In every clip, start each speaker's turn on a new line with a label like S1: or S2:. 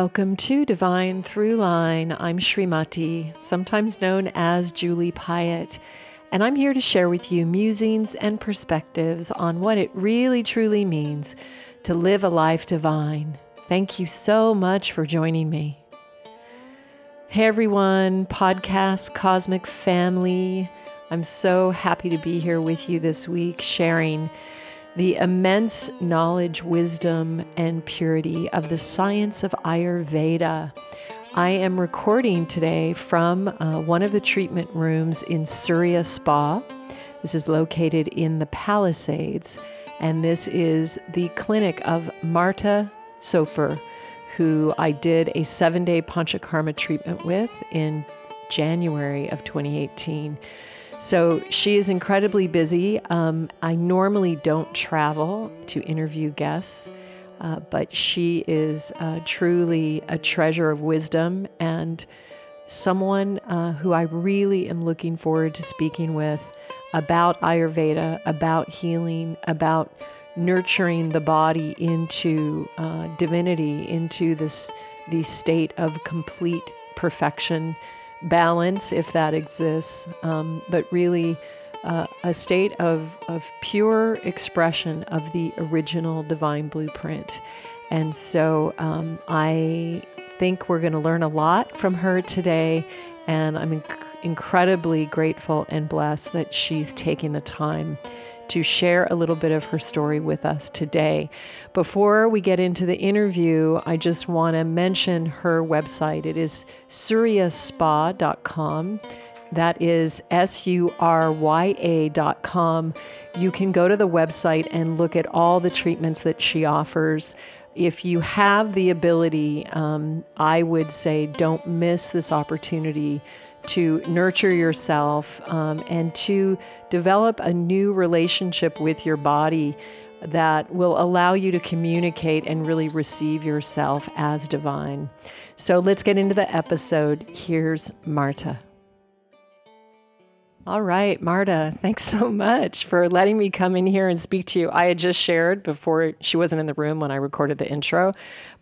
S1: Welcome to Divine Throughline. I'm Srimati, sometimes known as Julie Piatt, and I'm here to share with you musings and perspectives on what it really truly means to live a life divine. Thank you so much for joining me. Hey everyone, podcast Cosmic Family. I'm so happy to be here with you this week sharing the immense knowledge, wisdom, and purity of the science of Ayurveda. I am recording today from uh, one of the treatment rooms in Surya Spa. This is located in the Palisades, and this is the clinic of Marta Soffer, who I did a seven day Panchakarma treatment with in January of 2018. So she is incredibly busy. Um, I normally don't travel to interview guests, uh, but she is uh, truly a treasure of wisdom and someone uh, who I really am looking forward to speaking with about Ayurveda, about healing, about nurturing the body into uh, divinity, into this the state of complete perfection balance, if that exists, um, but really uh, a state of, of pure expression of the original divine blueprint. And so um, I think we're going to learn a lot from her today. And I'm inc- incredibly grateful and blessed that she's taking the time to share a little bit of her story with us today. Before we get into the interview, I just want to mention her website. It is suryaspa.com. That is S U R Y A.com. You can go to the website and look at all the treatments that she offers. If you have the ability, um, I would say don't miss this opportunity to nurture yourself um, and to develop a new relationship with your body that will allow you to communicate and really receive yourself as divine. So let's get into the episode. Here's Marta. All right, Marta, thanks so much for letting me come in here and speak to you. I had just shared before she wasn't in the room when I recorded the intro,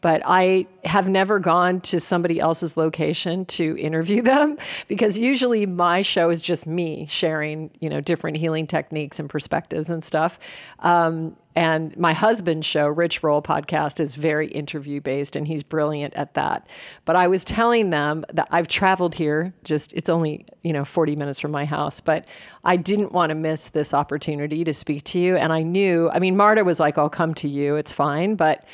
S1: but I have never gone to somebody else's location to interview them because usually my show is just me sharing, you know, different healing techniques and perspectives and stuff. Um, and my husband's show, Rich Roll Podcast, is very interview based, and he's brilliant at that. But I was telling them that I've traveled here, just it's only, you know, 40 minutes from my house, but I didn't want to miss this opportunity to speak to you. And I knew, I mean, Marta was like, I'll come to you, it's fine. But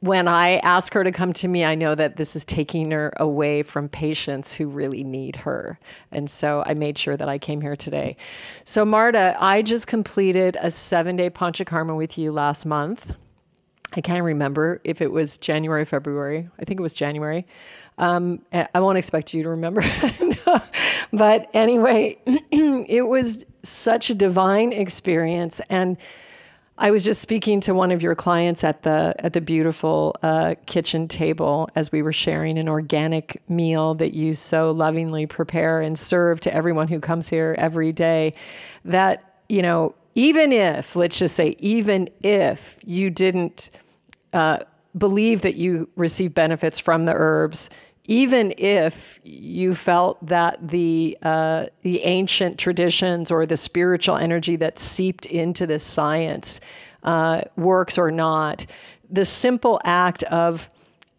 S1: when I ask her to come to me, I know that this is taking her away from patients who really need her. And so I made sure that I came here today. So, Marta, I just completed a seven day Panchakarma with you last month. I can't remember if it was January, February. I think it was January. Um, I won't expect you to remember. But anyway, it was such a divine experience. And I was just speaking to one of your clients at the at the beautiful uh, kitchen table as we were sharing an organic meal that you so lovingly prepare and serve to everyone who comes here every day. That you know, even if let's just say, even if you didn't uh, believe that you receive benefits from the herbs, even if you felt that the uh, the ancient traditions or the spiritual energy that seeped into this science uh, works or not, the simple act of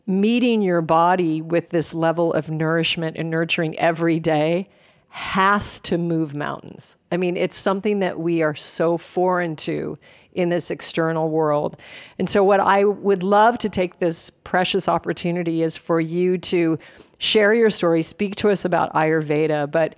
S1: meeting your body with this level of nourishment and nurturing every day has to move mountains. I mean, it's something that we are so foreign to in this external world. And so, what I would love to take this precious opportunity is for you to share your story, speak to us about Ayurveda, but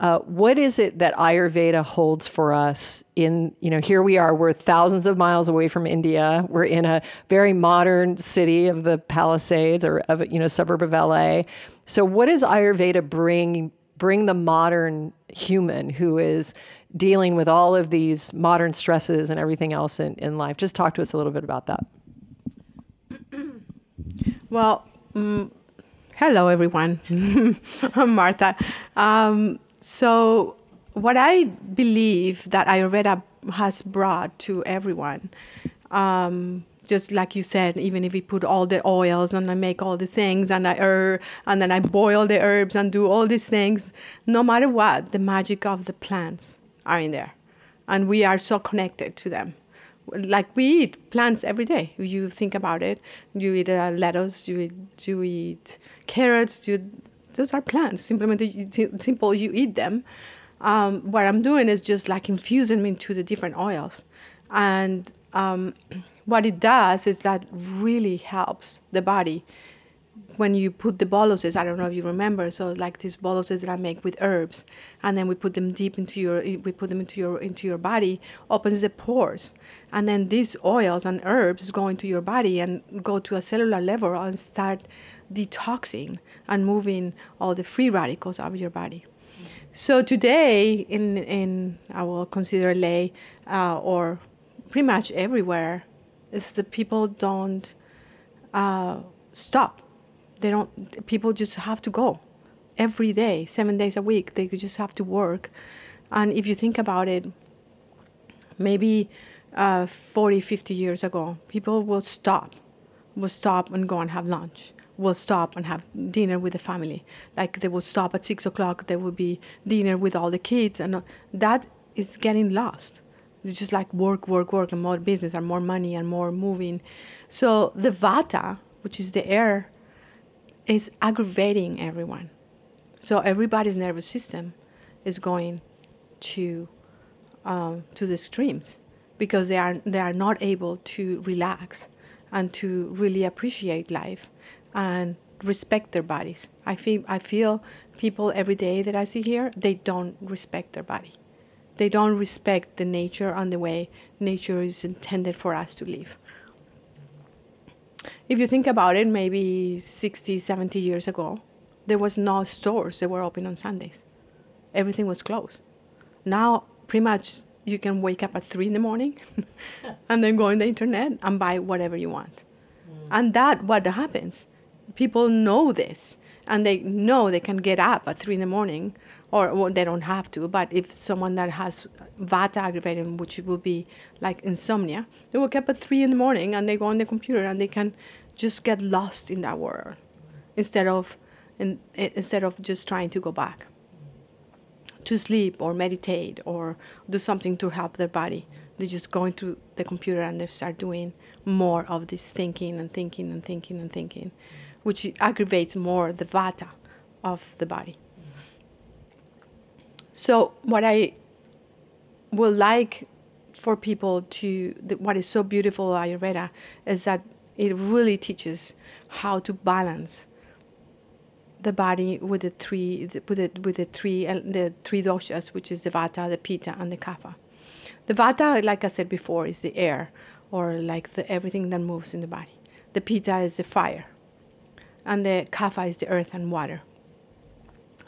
S1: uh, what is it that Ayurveda holds for us? In you know, here we are. We're thousands of miles away from India. We're in a very modern city of the Palisades, or of you know, suburb of LA. So, what does Ayurveda bring bring the modern human who is dealing with all of these modern stresses and everything else in, in life. Just talk to us a little bit about that.
S2: Well, um, hello everyone. I'm Marta. Um, so, what I believe that Ayurveda has brought to everyone, um, just like you said, even if we put all the oils and I make all the things and I herb and then I boil the herbs and do all these things, no matter what, the magic of the plants are in there. And we are so connected to them. Like we eat plants every day. You think about it. You eat uh, lettuce, you eat, you eat carrots, you, those are plants. Simply, simple, you eat them. Um, what I'm doing is just like infusing them into the different oils. And um, what it does is that really helps the body when you put the boluses i don't know if you remember so like these boluses that i make with herbs and then we put them deep into your we put them into your into your body opens the pores and then these oils and herbs go into your body and go to a cellular level and start detoxing and moving all the free radicals out of your body so today in in i will consider lay uh, or pretty much everywhere is the people don't uh, stop. They don't. People just have to go every day, seven days a week. They just have to work. And if you think about it, maybe uh, 40, 50 years ago, people will stop, will stop and go and have lunch, will stop and have dinner with the family. Like they will stop at six o'clock, there will be dinner with all the kids, and that is getting lost. It's just like work, work, work, and more business and more money and more moving. So the vata, which is the air, is aggravating everyone. So everybody's nervous system is going to um, to the extremes because they are they are not able to relax and to really appreciate life and respect their bodies. I feel I feel people every day that I see here they don't respect their body they don't respect the nature and the way nature is intended for us to live. If you think about it, maybe 60, 70 years ago, there was no stores that were open on Sundays. Everything was closed. Now, pretty much, you can wake up at 3 in the morning and then go on the internet and buy whatever you want. Mm. And that what happens. People know this and they know they can get up at 3 in the morning or well, they don't have to, but if someone that has vata aggravating, which will be like insomnia, they wake up at three in the morning and they go on the computer and they can just get lost in that world instead of in, instead of just trying to go back to sleep or meditate or do something to help their body. They just go into the computer and they start doing more of this thinking and thinking and thinking and thinking, which aggravates more the vata of the body. So what I would like for people to what is so beautiful about Ayurveda is that it really teaches how to balance the body with the three with the with the three uh, the three doshas, which is the vata, the pitta, and the kapha. The vata, like I said before, is the air, or like the everything that moves in the body. The pitta is the fire, and the kapha is the earth and water.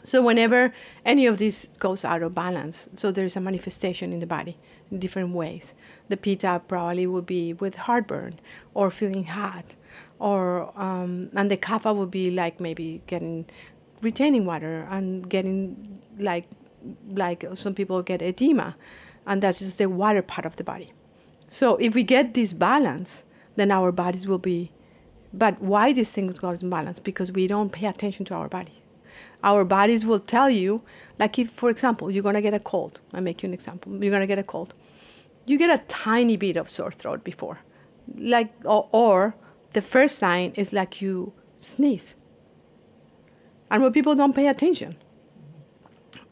S2: So whenever any of this goes out of balance, so there's a manifestation in the body in different ways. The pitta probably would be with heartburn or feeling hot, or um, and the kapha would be like maybe getting retaining water and getting like like some people get edema, and that's just the water part of the body. So if we get this balance, then our bodies will be. But why these things go in balance? Because we don't pay attention to our body our bodies will tell you, like if, for example, you're gonna get a cold. I make you an example. You're gonna get a cold. You get a tiny bit of sore throat before, like or, or the first sign is like you sneeze. And when people don't pay attention,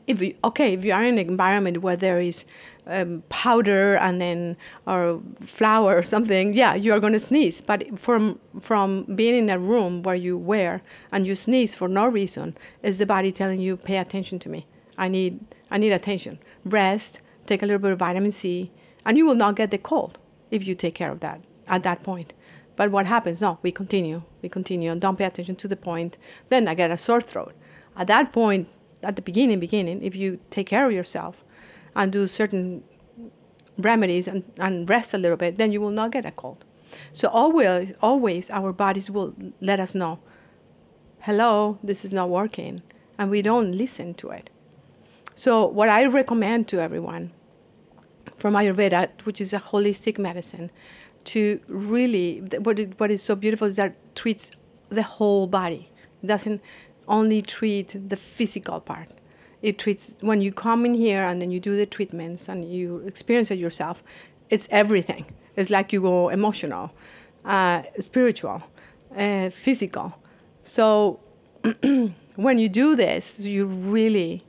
S2: if you, okay, if you are in an environment where there is um, powder and then or flour or something, yeah, you are going to sneeze. But from from being in a room where you wear and you sneeze for no reason, is the body telling you, pay attention to me. I need I need attention. Rest. Take a little bit of vitamin C, and you will not get the cold if you take care of that at that point. But what happens? No, we continue, we continue, and don't pay attention to the point. Then I get a sore throat. At that point, at the beginning, beginning, if you take care of yourself and do certain remedies and, and rest a little bit, then you will not get a cold. So always, always our bodies will let us know, hello, this is not working, and we don't listen to it. So what I recommend to everyone from Ayurveda, which is a holistic medicine, to really what it, what is so beautiful is that treats the whole body. It doesn't only treat the physical part. It treats when you come in here and then you do the treatments and you experience it yourself. It's everything. It's like you go emotional, uh, spiritual, uh, physical. So when you do this, you really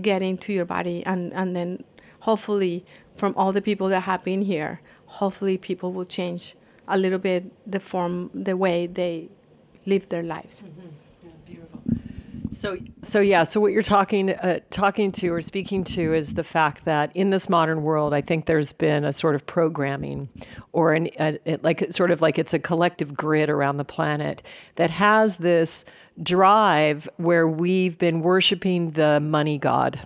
S2: get into your body, and, and then hopefully, from all the people that have been here, hopefully people will change a little bit the form, the way they live their lives. Mm-hmm.
S1: So, so yeah. So what you're talking uh, talking to or speaking to is the fact that in this modern world, I think there's been a sort of programming, or an a, it, like sort of like it's a collective grid around the planet that has this drive where we've been worshiping the money god.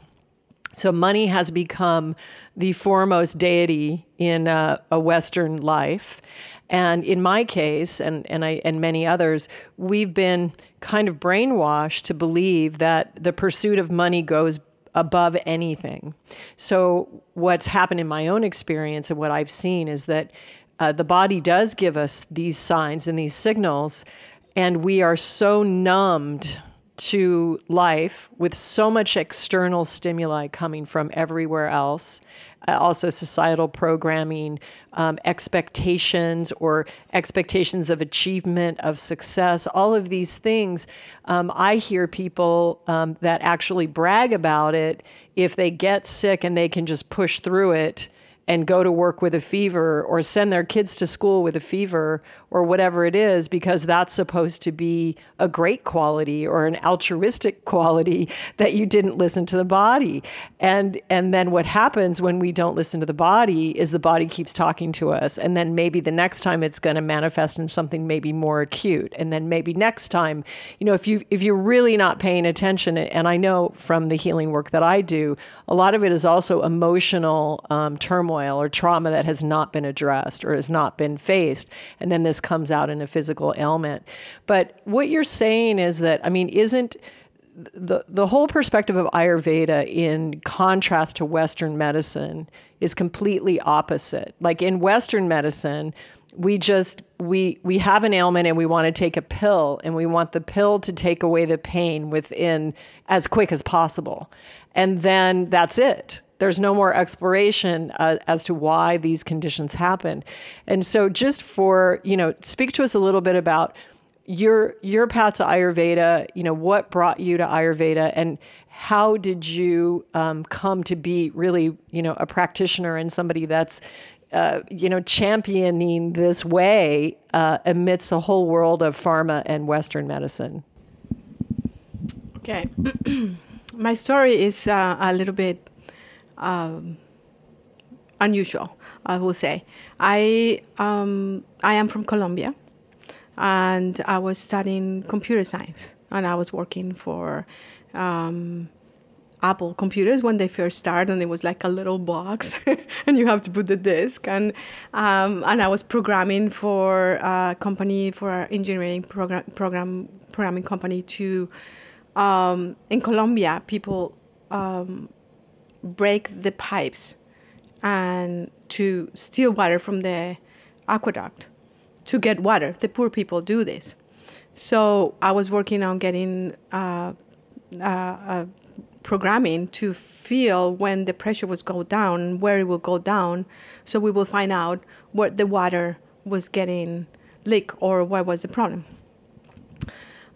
S1: So money has become the foremost deity in a, a Western life. And in my case, and, and, I, and many others, we've been kind of brainwashed to believe that the pursuit of money goes above anything. So, what's happened in my own experience and what I've seen is that uh, the body does give us these signs and these signals, and we are so numbed to life with so much external stimuli coming from everywhere else, also societal programming, um, expectations or expectations of achievement, of success, all of these things. Um, I hear people um, that actually brag about it if they get sick and they can just push through it and go to work with a fever or send their kids to school with a fever or whatever it is because that's supposed to be a great quality or an altruistic quality that you didn't listen to the body. And and then what happens when we don't listen to the body is the body keeps talking to us. And then maybe the next time it's going to manifest in something maybe more acute. And then maybe next time you know if you if you're really not paying attention and I know from the healing work that I do a lot of it is also emotional um, turmoil or trauma that has not been addressed or has not been faced. And then this comes out in a physical ailment. But what you're saying is that, I mean, isn't the, the whole perspective of Ayurveda in contrast to Western medicine is completely opposite. Like in Western medicine, we just we we have an ailment and we want to take a pill and we want the pill to take away the pain within as quick as possible and then that's it there's no more exploration uh, as to why these conditions happen. And so, just for you know, speak to us a little bit about your your path to Ayurveda. You know, what brought you to Ayurveda, and how did you um, come to be really you know a practitioner and somebody that's uh, you know, championing this way uh, amidst a whole world of pharma and Western medicine?
S2: Okay. My story is uh, a little bit um, unusual, I will say. I um, I am from Colombia, and I was studying computer science, and I was working for. Um, Apple computers when they first started, and it was like a little box, and you have to put the disk. And um, and I was programming for a company for an engineering program program programming company to um, in Colombia. People um, break the pipes and to steal water from the aqueduct to get water. The poor people do this. So I was working on getting uh, uh, uh, programming to feel when the pressure was go down, where it will go down, so we will find out where the water was getting leak or what was the problem.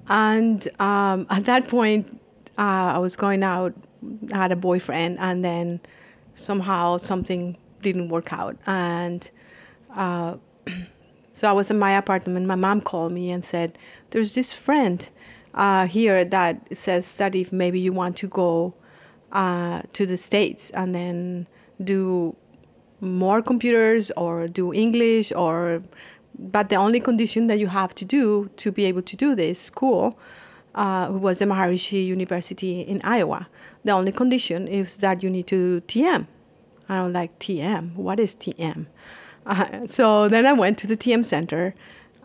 S2: And um, at that point, uh, I was going out had a boyfriend, and then somehow something didn't work out, and uh, so I was in my apartment. My mom called me and said, "There's this friend uh, here that says that if maybe you want to go uh, to the states and then do more computers or do English or." But the only condition that you have to do to be able to do this school uh, was the Maharishi University in Iowa. The only condition is that you need to TM. I was like, TM? What is TM? Uh, so then I went to the TM Center,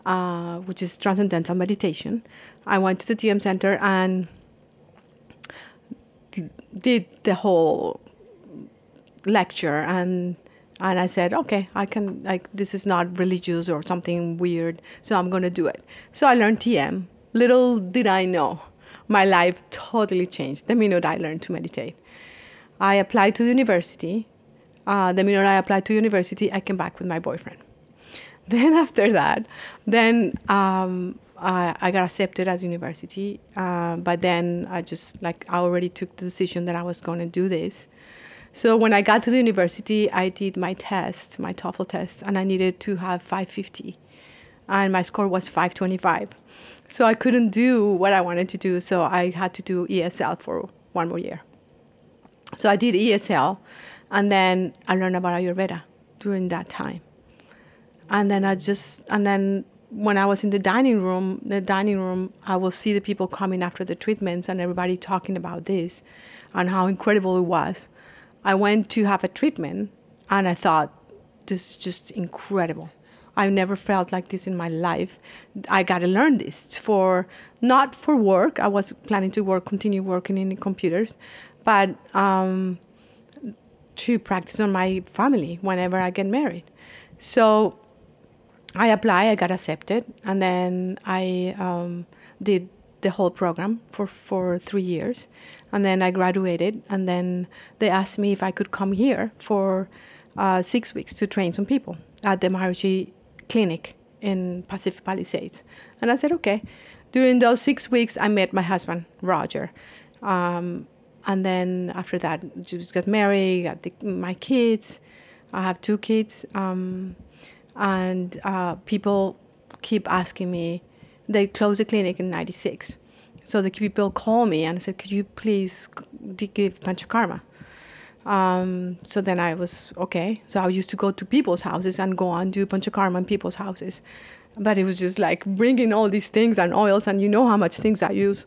S2: uh, which is Transcendental Meditation. I went to the TM Center and did the whole lecture and And I said, okay, I can, like, this is not religious or something weird, so I'm to do it. So I learned TM. Little did I know, my life totally changed the minute I learned to meditate. I applied to university. Uh, the minute I applied to university, I came back with my boyfriend. Then after that, then um, I, I, got accepted at university. Uh, but then I just like I already took the decision that I was going to do this. So when I got to the university, I did my test, my TOEFL test, and I needed to have 550, and my score was 525. So I couldn't do what I wanted to do. So I had to do ESL for one more year. So I did ESL, and then I learned about Ayurveda during that time. And then I just, and then when I was in the dining room, the dining room, I will see the people coming after the treatments and everybody talking about this and how incredible it was. I went to have a treatment and I thought, this is just incredible. I've never felt like this in my life. I got to learn this for not for work. I was planning to work, continue working in computers, but um, to practice on my family whenever I get married. So I applied, I got accepted, and then I um, did the whole program for, for three years. And then I graduated, and then they asked me if I could come here for uh, six weeks to train some people at the Maharishi Clinic in Pacific Palisades. And I said, okay. During those six weeks, I met my husband, Roger. Um, and then after that, just got married, got the, my kids. I have two kids. Um, and uh, people keep asking me. They closed the clinic in '96, so the people call me and said, "Could you please give panchakarma?" Um, so then I was okay. So I used to go to people's houses and go and do panchakarma in people's houses, but it was just like bringing all these things and oils, and you know how much things I use.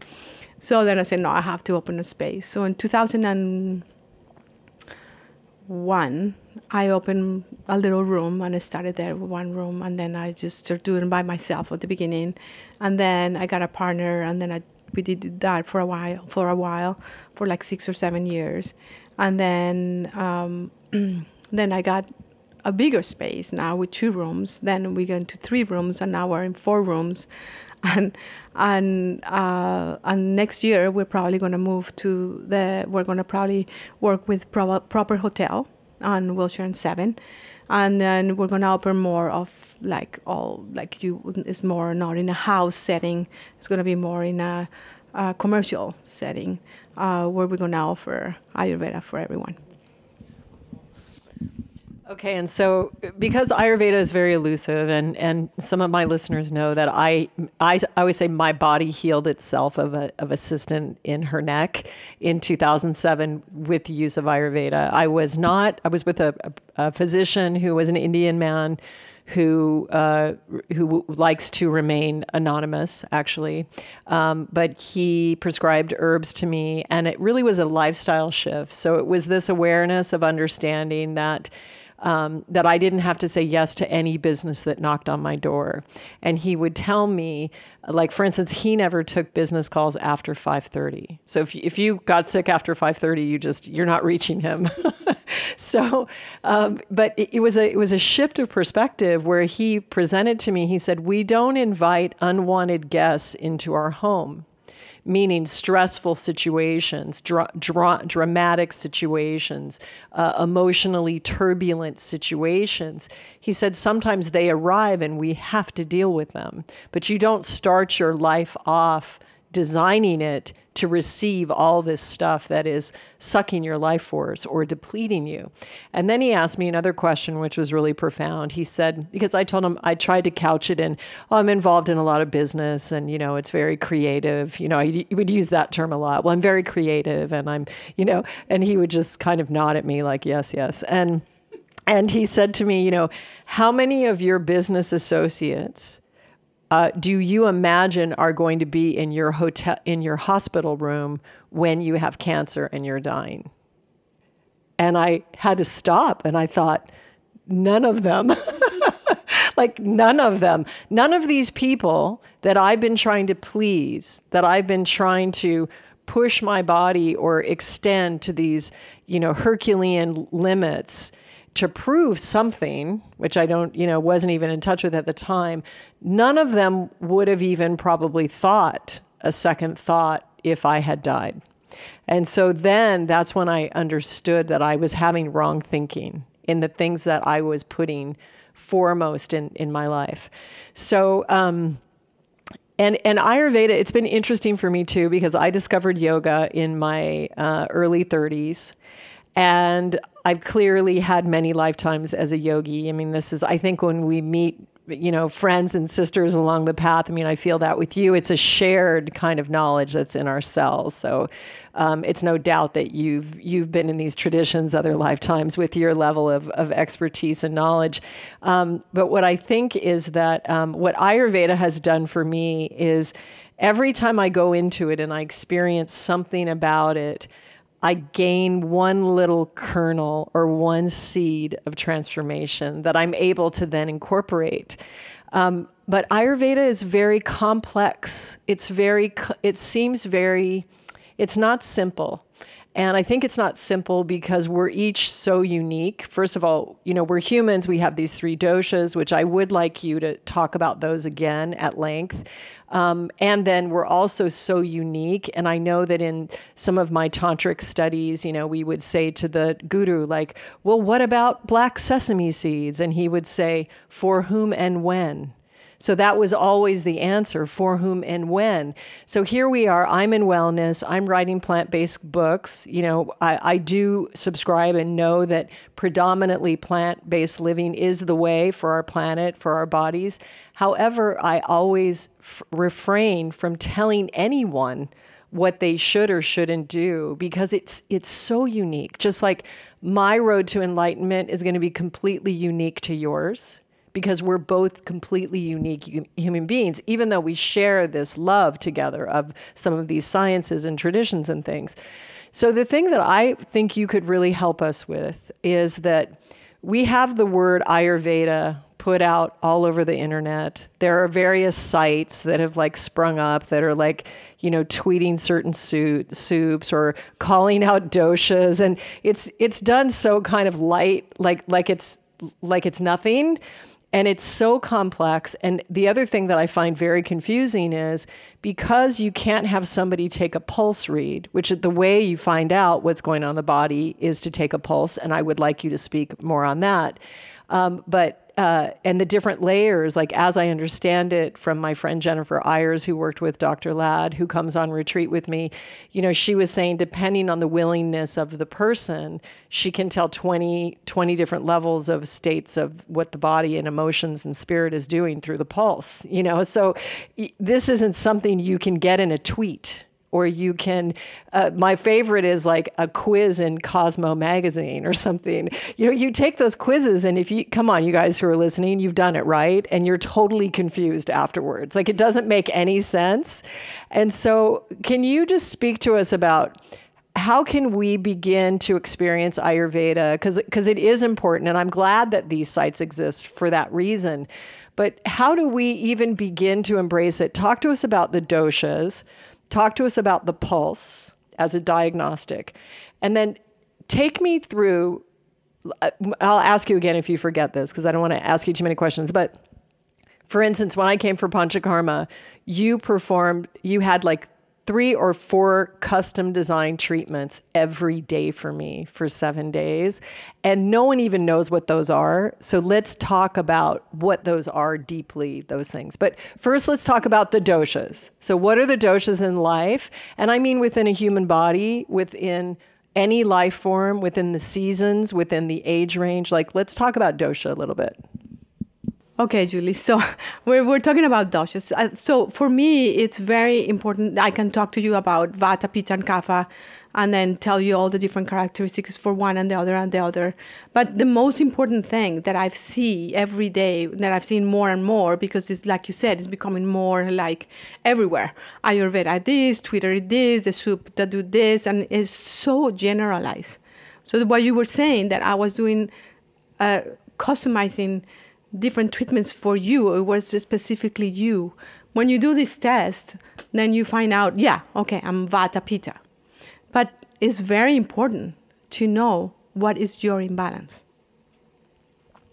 S2: So then I said, no, I have to open a space. So in 2001, I opened a little room and I started there with one room and then I just started doing by myself at the beginning. And then I got a partner and then I we did that for a while for a while for like six or seven years and then um, then i got a bigger space now with two rooms. Then we got into three rooms and now we're in four rooms. And and uh, and next year we're probably going to move to the we're going to probably work with pro- proper hotel on Wilshire and Seven, and then we're gonna open more of like all like you it's more not in a house setting. It's gonna be more in a, commercial setting uh, where we're gonna offer Ayurveda for everyone.
S1: Okay, and so because Ayurveda is very elusive, and, and some of my listeners know that I, I, I always say my body healed itself of a of a cyst in, in her neck in 2007 with the use of Ayurveda. I was not. I was with a, a, a physician who was an Indian man who uh, who likes to remain anonymous, actually. Um, but he prescribed herbs to me, and it really was a lifestyle shift. So it was this awareness of understanding that um, that I didn't have to say yes to any business that knocked on my door. And he would tell me, like for instance, he never took business calls after 5:30. So if if you got sick after 5:30, you just you're not reaching him. so, um, but it, it was a it was a shift of perspective where he presented to me. He said, "We don't invite unwanted guests into our home." Meaning stressful situations, dra- dra- dramatic situations, uh, emotionally turbulent situations. He said sometimes they arrive and we have to deal with them, but you don't start your life off designing it to receive all this stuff that is sucking your life force or depleting you. And then he asked me another question, which was really profound. He said, because I told him I tried to couch it in, oh, I'm involved in a lot of business and, you know, it's very creative. You know, he would use that term a lot. Well, I'm very creative and I'm, you know, and he would just kind of nod at me like, yes, yes. And, and he said to me, you know, how many of your business associates uh, do you imagine are going to be in your hotel in your hospital room when you have cancer and you're dying? And i had to stop and i thought none of them like none of them none of these people that i've been trying to please that i've been trying to push my body or extend to these you know herculean limits to prove something, which I don't, you know, wasn't even in touch with at the time, none of them would have even probably thought a second thought if I had died. And so then that's when I understood that I was having wrong thinking in the things that I was putting foremost in, in my life. So, um, and and Ayurveda, it's been interesting for me too because I discovered yoga in my uh, early 30s, and I've clearly had many lifetimes as a yogi. I mean, this is I think when we meet you know, friends and sisters along the path. I mean, I feel that with you. It's a shared kind of knowledge that's in our cells. So um, it's no doubt that you've you've been in these traditions other lifetimes with your level of, of expertise and knowledge. Um, but what I think is that um, what Ayurveda has done for me is every time I go into it and I experience something about it, I gain one little kernel or one seed of transformation that I'm able to then incorporate. Um, but Ayurveda is very complex. It's very, it seems very, it's not simple. And I think it's not simple because we're each so unique. First of all, you know, we're humans. We have these three doshas, which I would like you to talk about those again at length. Um, and then we're also so unique. And I know that in some of my tantric studies, you know, we would say to the guru, like, well, what about black sesame seeds? And he would say, for whom and when? So that was always the answer for whom and when. So here we are. I'm in wellness. I'm writing plant based books. You know, I, I do subscribe and know that predominantly plant based living is the way for our planet, for our bodies. However, I always f- refrain from telling anyone what they should or shouldn't do because it's it's so unique just like my road to enlightenment is going to be completely unique to yours because we're both completely unique human beings, even though we share this love together of some of these sciences and traditions and things. So, the thing that I think you could really help us with is that we have the word Ayurveda put out all over the internet. There are various sites that have like sprung up that are like, you know, tweeting certain soups or calling out doshas and it's it's done so kind of light like like it's like it's nothing and it's so complex. And the other thing that I find very confusing is because you can't have somebody take a pulse read, which the way you find out what's going on in the body is to take a pulse. And I would like you to speak more on that. Um, but uh, and the different layers, like as I understand it from my friend Jennifer Ayers, who worked with Dr. Lad, who comes on retreat with me, you know, she was saying depending on the willingness of the person, she can tell 20, 20 different levels of states of what the body and emotions and spirit is doing through the pulse, you know. So this isn't something you can get in a tweet or you can uh, my favorite is like a quiz in cosmo magazine or something. You know you take those quizzes and if you come on you guys who are listening you've done it right and you're totally confused afterwards. Like it doesn't make any sense. And so can you just speak to us about how can we begin to experience ayurveda? Because because it is important and i'm glad that these sites exist for that reason. But how do we even begin to embrace it? Talk to us about the doshas talk to us about the pulse as a diagnostic, and then take me through. Uh, I'll ask you again if you forget this because I don't want to ask you too many questions. But for instance, when I came for Panchakarma, you performed, you had like three or four custom designed treatments every day for me for seven days. And no one even knows what those are. So let's talk about what those are deeply, those things. But first, let's talk about the doshas. So, what are the doshas in life? And I mean within a human body, within any life form, within the seasons, within the age range. Like, let's talk about dosha a little bit.
S2: Okay, Julie. So we're, we're talking about doshas. Uh, so for me, it's very important. I can talk to you about Vata, Pitta, and Kapha, and then tell you all the different characteristics for one and the other and the other. But the most important thing that I've see every day, that I've seen more and more, because it's like you said, it's becoming more like everywhere. Ayurveda this, Twitter this, the soup that do this, and it's so generalized. So what you were saying that I was doing, uh, customizing different treatments for you. It was specifically you. When you do this test, then you find out, yeah, okay, I'm Vata Pitta. But it's very important to know what is your imbalance.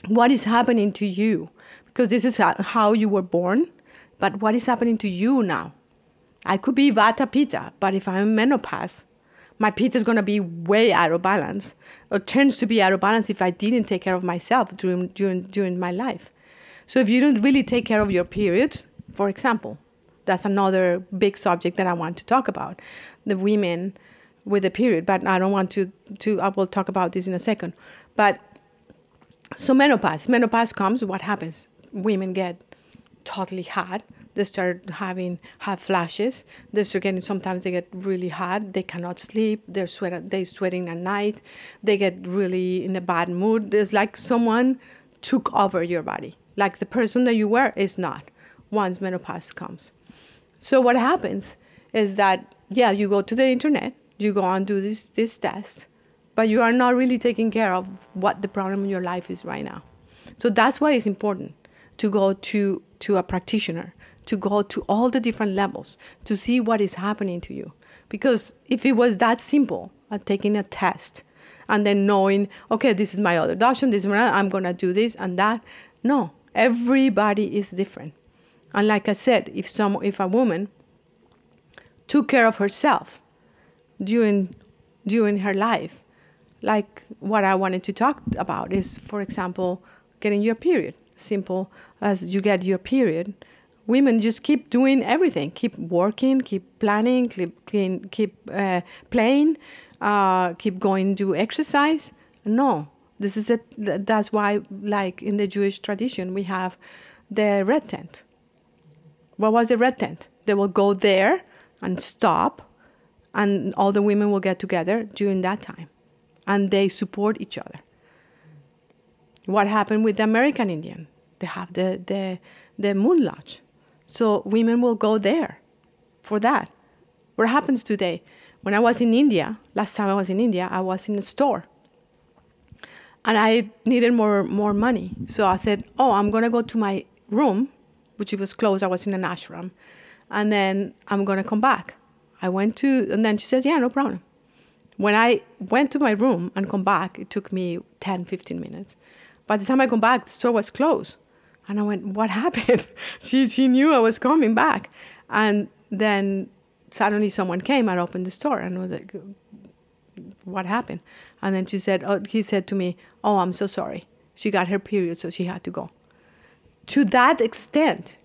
S2: what is happening to you because this is how you were born but what is happening to you now i could be vata pitta but if i'm menopause my pitta is going to be way out of balance or tends to be out of balance if i didn't take care of myself during, during, during my life. So if you don't really take care of your periods for example that's another big subject that i want to talk about the women with the period but i don't want to to i will talk about this in a second. But so menopause menopause comes what happens? Women get totally hot they start having hot flashes. They start getting sometimes they get really hot. They cannot sleep. They're sweat they sweating at night. They get really in a bad mood. There's like someone took over your body. Like the person that you were is not once menopause comes. So what happens is that yeah you go to the internet you go and do this this test but you are not really taking care of what the problem in your life is right now. So that's why it's important to go to, to a practitioner, to go to all the different levels, to see what is happening to you. Because if it was that simple, uh, taking a test and then knowing, okay, this is my other doctor, this is my, I'm gonna do this and that. No, everybody is different. And like I said, if some if a woman took care of herself during during her life, like what I wanted to talk about is, for example, getting your period. Simple as you get your period, women just keep doing everything, keep working, keep planning, keep clean, keep uh, playing, uh, keep going do exercise. No, this is it. That's why, like in the Jewish tradition, we have the red tent. What was the red tent? They will go there and stop, and all the women will get together during that time and they support each other. What happened with the American Indian? They have the, the, the moon lodge. So women will go there for that. What happens today? When I was in India, last time I was in India, I was in a store. And I needed more, more money. So I said, Oh, I'm going to go to my room, which was closed. I was in an ashram. And then I'm going to come back. I went to, and then she says, Yeah, no problem. When I went to my room and come back, it took me 10, 15 minutes. By the time I come back, the store was closed. And I went, what happened? she, she knew I was coming back. And then suddenly someone came and opened the store and I was like, what happened? And then she said, oh, he said to me, oh, I'm so sorry. She got her period, so she had to go. To that extent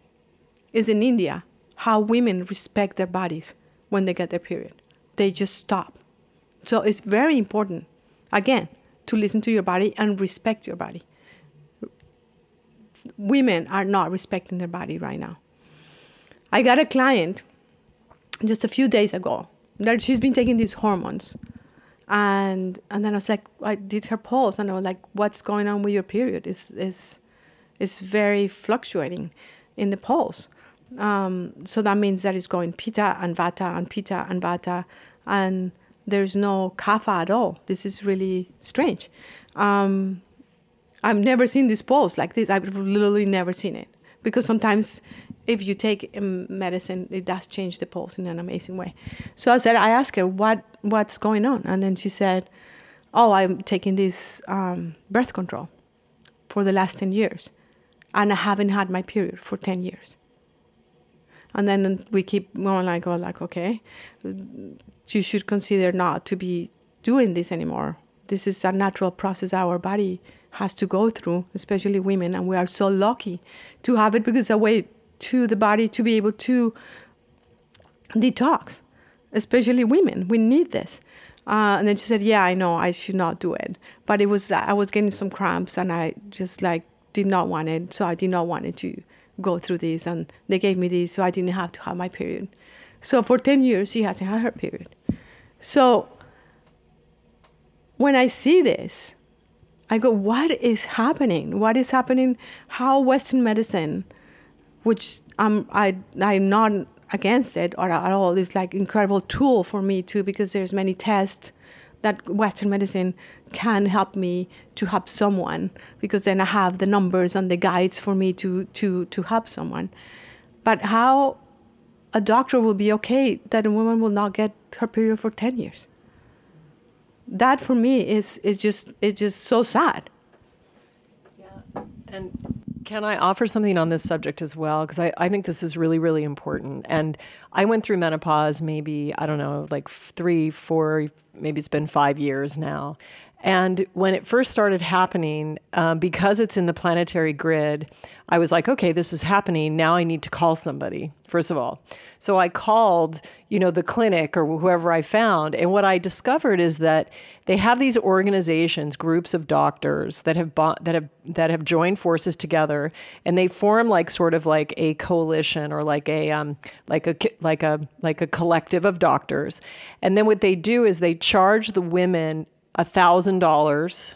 S2: is in India how women respect their bodies when they get their period. They just stop so it's very important, again, to listen to your body and respect your body. Women are not respecting their body right now. I got a client just a few days ago that she's been taking these hormones. And and then I was like, I did her pulse and I was like, what's going on with your period? Is is is very fluctuating in the pulse. Um, so that means that it's going pitta and vata and pitta and vata and there's no kapha at all. This is really strange. Um, I've never seen this pulse like this. I've literally never seen it because sometimes if you take medicine, it does change the pulse in an amazing way. So I said, I asked her what what's going on, and then she said, "Oh, I'm taking this um, birth control for the last ten years, and I haven't had my period for ten years." And then we keep going like, "Oh, like okay." you should consider not to be doing this anymore. This is a natural process our body has to go through, especially women, and we are so lucky to have it because it's a way to the body to be able to detox, especially women. We need this. Uh, and then she said, "Yeah, I know, I should not do it, but it was I was getting some cramps, and I just like did not want it, so I did not want it to go through this, and they gave me this, so I didn't have to have my period." So for 10 years, she hasn't had her period. So when I see this, I go, what is happening? What is happening? How Western medicine, which I'm, I, I'm not against it or at all, is like incredible tool for me too, because there's many tests that Western medicine can help me to help someone because then I have the numbers and the guides for me to to to help someone. But how a doctor will be okay that a woman will not get her period for 10 years that for me is is just it's just so sad
S1: yeah And can I offer something on this subject as well? Because I, I think this is really, really important. And I went through menopause maybe, I don't know, like three, four, maybe it's been five years now. And when it first started happening, um, because it's in the planetary grid, I was like, okay, this is happening. Now I need to call somebody, first of all. So I called, you know, the clinic or whoever I found. And what I discovered is that they have these organizations, groups of doctors that have that have that have joined forces together, and they form like sort of like a coalition or like a um, like a like a like a collective of doctors. And then what they do is they charge the women a $1,000.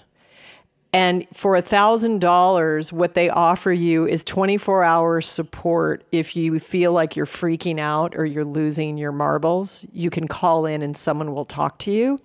S1: And for $1,000, what they offer you is 24 hours support. If you feel like you're freaking out or you're losing your marbles, you can call in and someone will talk to you.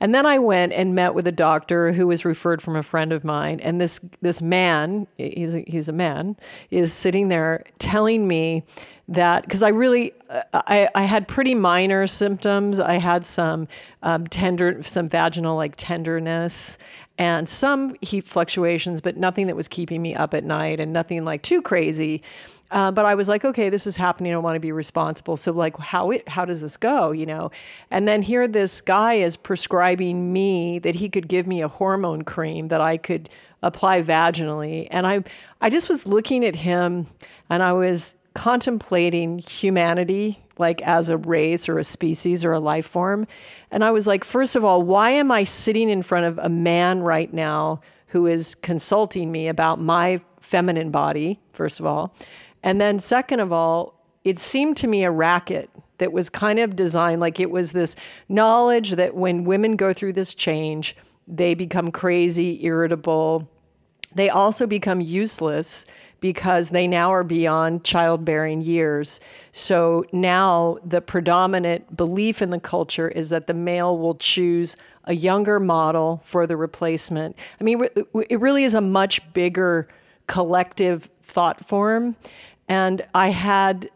S1: And then I went and met with a doctor who was referred from a friend of mine. And this, this man, he's a, he's a man, is sitting there telling me that because I really I, I had pretty minor symptoms. I had some um, tender, some vaginal like tenderness, and some heat fluctuations, but nothing that was keeping me up at night, and nothing like too crazy. Uh, but I was like, okay, this is happening. I want to be responsible. So like, how it, how does this go? You know, and then here this guy is prescribing me that he could give me a hormone cream that I could apply vaginally, and I I just was looking at him, and I was contemplating humanity like as a race or a species or a life form. And I was like, first of all, why am I sitting in front of a man right now who is consulting me about my feminine body, first of all? And then, second of all, it seemed to me a racket that was kind of designed like it was this knowledge that when women go through this change, they become crazy, irritable. They also become useless because they now are beyond childbearing years. So now the predominant belief in the culture is that the male will choose a younger model for the replacement. I mean, it really is a much bigger collective thought form. And I had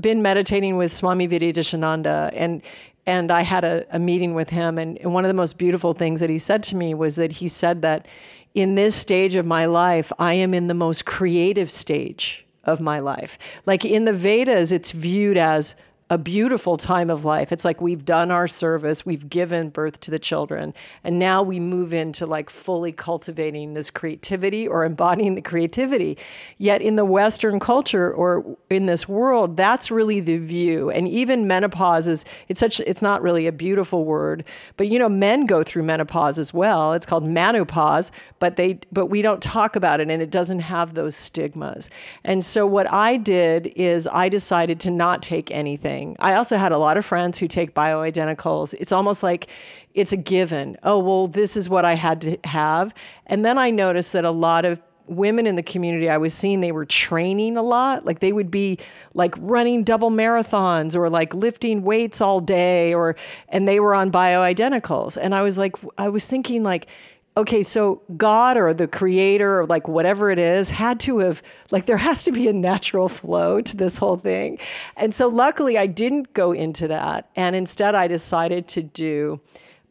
S1: been meditating with Swami Vidyadhishananda and and I had a, a meeting with him and, and one of the most beautiful things that he said to me was that he said that in this stage of my life, I am in the most creative stage of my life. Like in the Vedas, it's viewed as a beautiful time of life. It's like we've done our service, we've given birth to the children, and now we move into like fully cultivating this creativity or embodying the creativity. Yet in the Western culture or in this world, that's really the view. And even menopause is it's such it's not really a beautiful word, but you know, men go through menopause as well. It's called menopause, but they but we don't talk about it and it doesn't have those stigmas. And so what I did is I decided to not take anything thing. I also had a lot of friends who take bioidenticals. It's almost like it's a given. Oh, well, this is what I had to have. And then I noticed that a lot of women in the community I was seeing they were training a lot like they would be like running double marathons or like lifting weights all day or and they were on bioidenticals and I was like I was thinking like okay, so God or the creator or like whatever it is had to have, like, there has to be a natural flow to this whole thing. And so luckily I didn't go into that. And instead I decided to do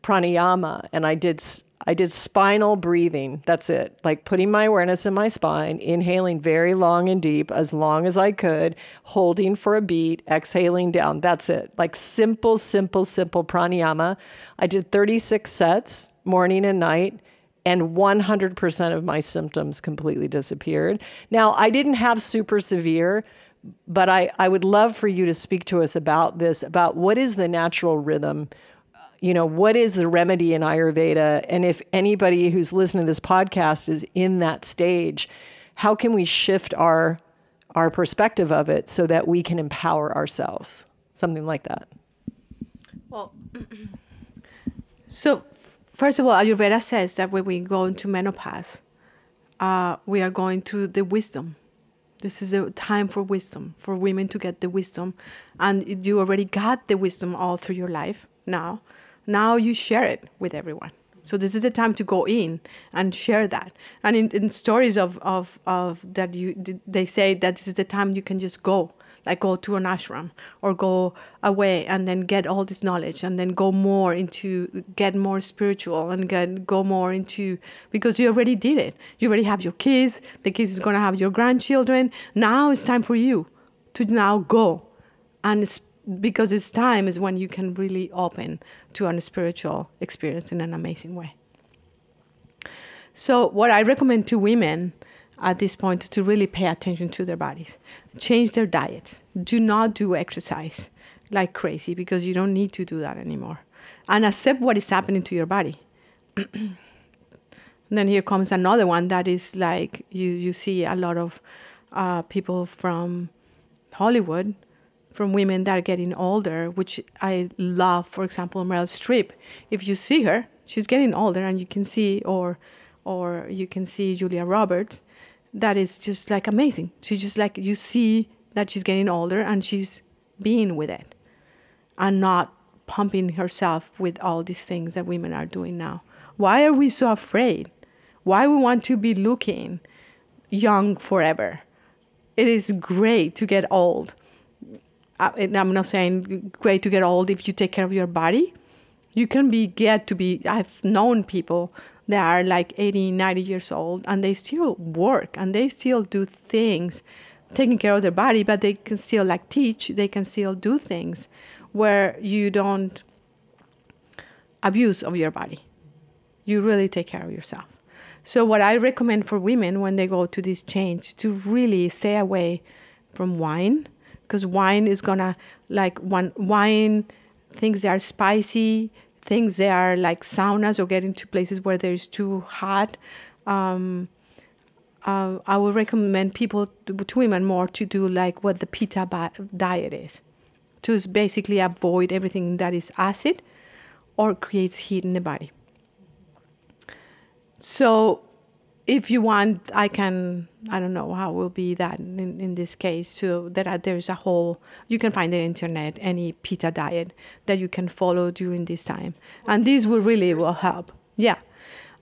S1: pranayama and I did. I did spinal breathing. That's it. Like putting my awareness in my spine, inhaling very long and deep as long as I could, holding for a beat, exhaling down. That's it. Like simple, simple, simple pranayama. I did 36 sets, morning and night and 100% of my symptoms completely disappeared. Now, I didn't have super severe, but I, I would love for you to speak to us about this about what is the natural rhythm? You know what is the remedy in ayurveda? And if anybody who's listening to this podcast is in that stage how can we shift our our perspective of it so that we can empower ourselves? Something like that.
S2: Well so First of all, Ayurveda says that when we go into menopause, uh, we are going through the wisdom. This is a time for wisdom, for women to get the wisdom. And you already got the wisdom all through your life now. Now you share it with everyone. So this is a time to go in and share that. And in, in stories of, of, of that you they say that this is the time you can just go like go to an ashram or go away and then get all this knowledge and then go more into get more spiritual and get go more into because you already did it. You already have your kids. The kids is going to have your grandchildren. Now it's time for you to now go. And it's, because it's time is when you can really open to a spiritual experience in an amazing way. So what i recommend to women at this point to really pay attention to their bodies. Change their diet. Do not do exercise like crazy because you don't need to do that anymore. And accept what is happening to your body. then here comes another one that is like you, you see a lot of uh, people from Hollywood, from women that are getting older, which I love. For example, Meryl Streep. If you see her, she's getting older, and you can see, or or you can see Julia Roberts that is just like amazing. She's just like you see that she's getting older and she's being with it and not pumping herself with all these things that women are doing now. Why are we so afraid? Why we want to be looking young forever? It is great to get old. Uh, I'm not saying great to get old if you take care of your body. You can be get to be. I've known people they are like 80, 90 years old and they still work and they still do things, taking care of their body, but they can still like teach, they can still do things where you don't abuse of your body. You really take care of yourself. So what I recommend for women when they go to this change to really stay away from wine because wine is gonna like one wine things that are spicy things they are like saunas or getting to places where there's too hot. Um, uh, I would recommend people, to, women more, to do like what the Pitta diet is, to basically avoid everything that is acid or creates heat in the body. So if you want, I can, I don't know how will be that in, in this case. So that uh, there's a whole, you can find the internet, any Pitta diet that you can follow during this time. And this will really will help. Yeah.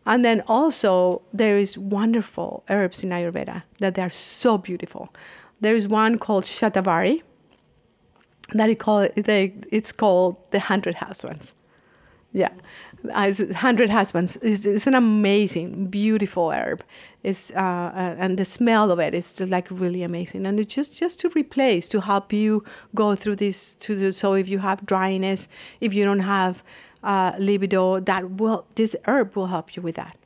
S2: And then also there is wonderful herbs in Ayurveda that they are so beautiful. There is one called Shatavari that it call, they, it's called the hundred husbands. Yeah as hundred husbands is it's an amazing, beautiful herb. It's uh, uh, and the smell of it is like really amazing, and it's just just to replace to help you go through this. To the, so if you have dryness, if you don't have uh, libido, that will this herb will help you with that.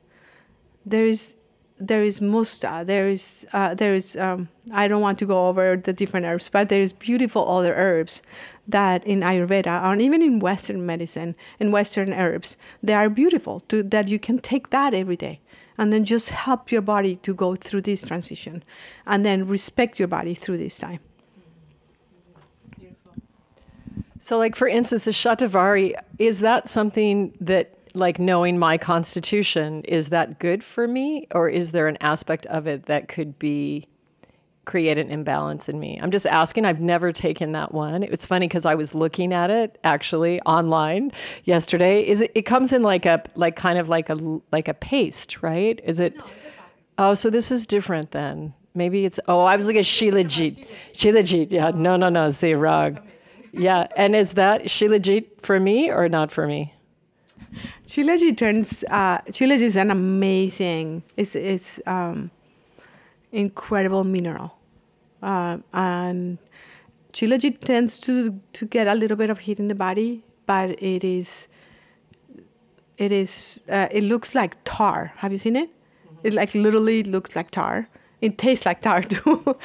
S2: There is there is musta, there is uh, there is um, I don't want to go over the different herbs, but there is beautiful other herbs that in Ayurveda and even in Western medicine, in Western herbs, they are beautiful to, that you can take that every day and then just help your body to go through this transition and then respect your body through this time.
S1: So, like for instance, the Shatavari, is that something that like knowing my constitution is that good for me or is there an aspect of it that could be create an imbalance in me. I'm just asking. I've never taken that one. It was funny because i was looking at it actually online yesterday. Is it it comes in like a like kind of like a like a paste right? Is it no, oh so this is different then. Maybe it's oh i was looking at shilajit shilajit yeah. No no no see wrong. yeah and is that shilajit for me or not for me?
S2: Shilajit turns uh, Shilajit is an amazing it's it's um, incredible mineral, uh, and Shilajit tends to to get a little bit of heat in the body, but it is it is uh, it looks like tar. Have you seen it? Mm-hmm. It like literally looks like tar. It tastes like tar too,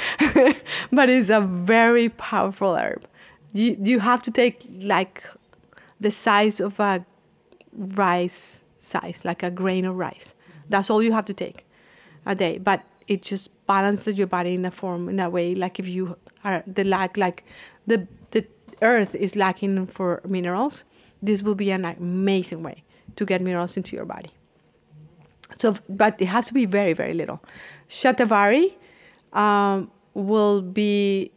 S2: but it's a very powerful herb. You you have to take like the size of a rice size, like a grain of rice. That's all you have to take a day. But it just balances your body in a form, in a way, like if you are the lack, like the the earth is lacking for minerals, this will be an amazing way to get minerals into your body. So, but it has to be very, very little. Shatavari um, will be,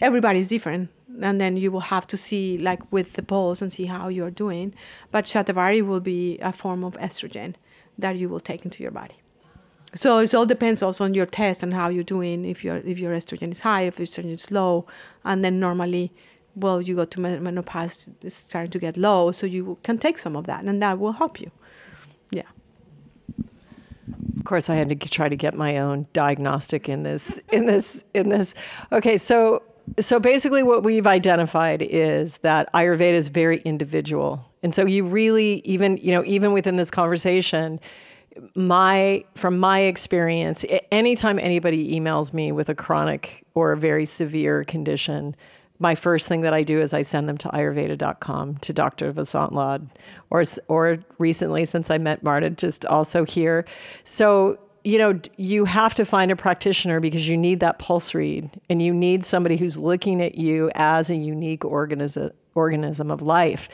S2: everybody's different and then you will have to see like with the pulse and see how you're doing but shatavari will be a form of estrogen that you will take into your body So it all depends also on your test and how you're doing. If your if your estrogen is high, if your estrogen is low, and then normally, well, you go to menopause, it's starting to get low, so you can take some of that, and that will help you. Yeah.
S1: Of course, I had to try to get my own diagnostic in this in this in this. Okay, so so basically, what we've identified is that Ayurveda is very individual, and so you really even you know even within this conversation my from my experience anytime anybody emails me with a chronic or a very severe condition my first thing that I do is I send them to ayurveda.com to Dr. Vasant Lad or or recently since I met Marta just also here so you know you have to find a practitioner because you need that pulse read and you need somebody who's looking at you as a unique organism organism of life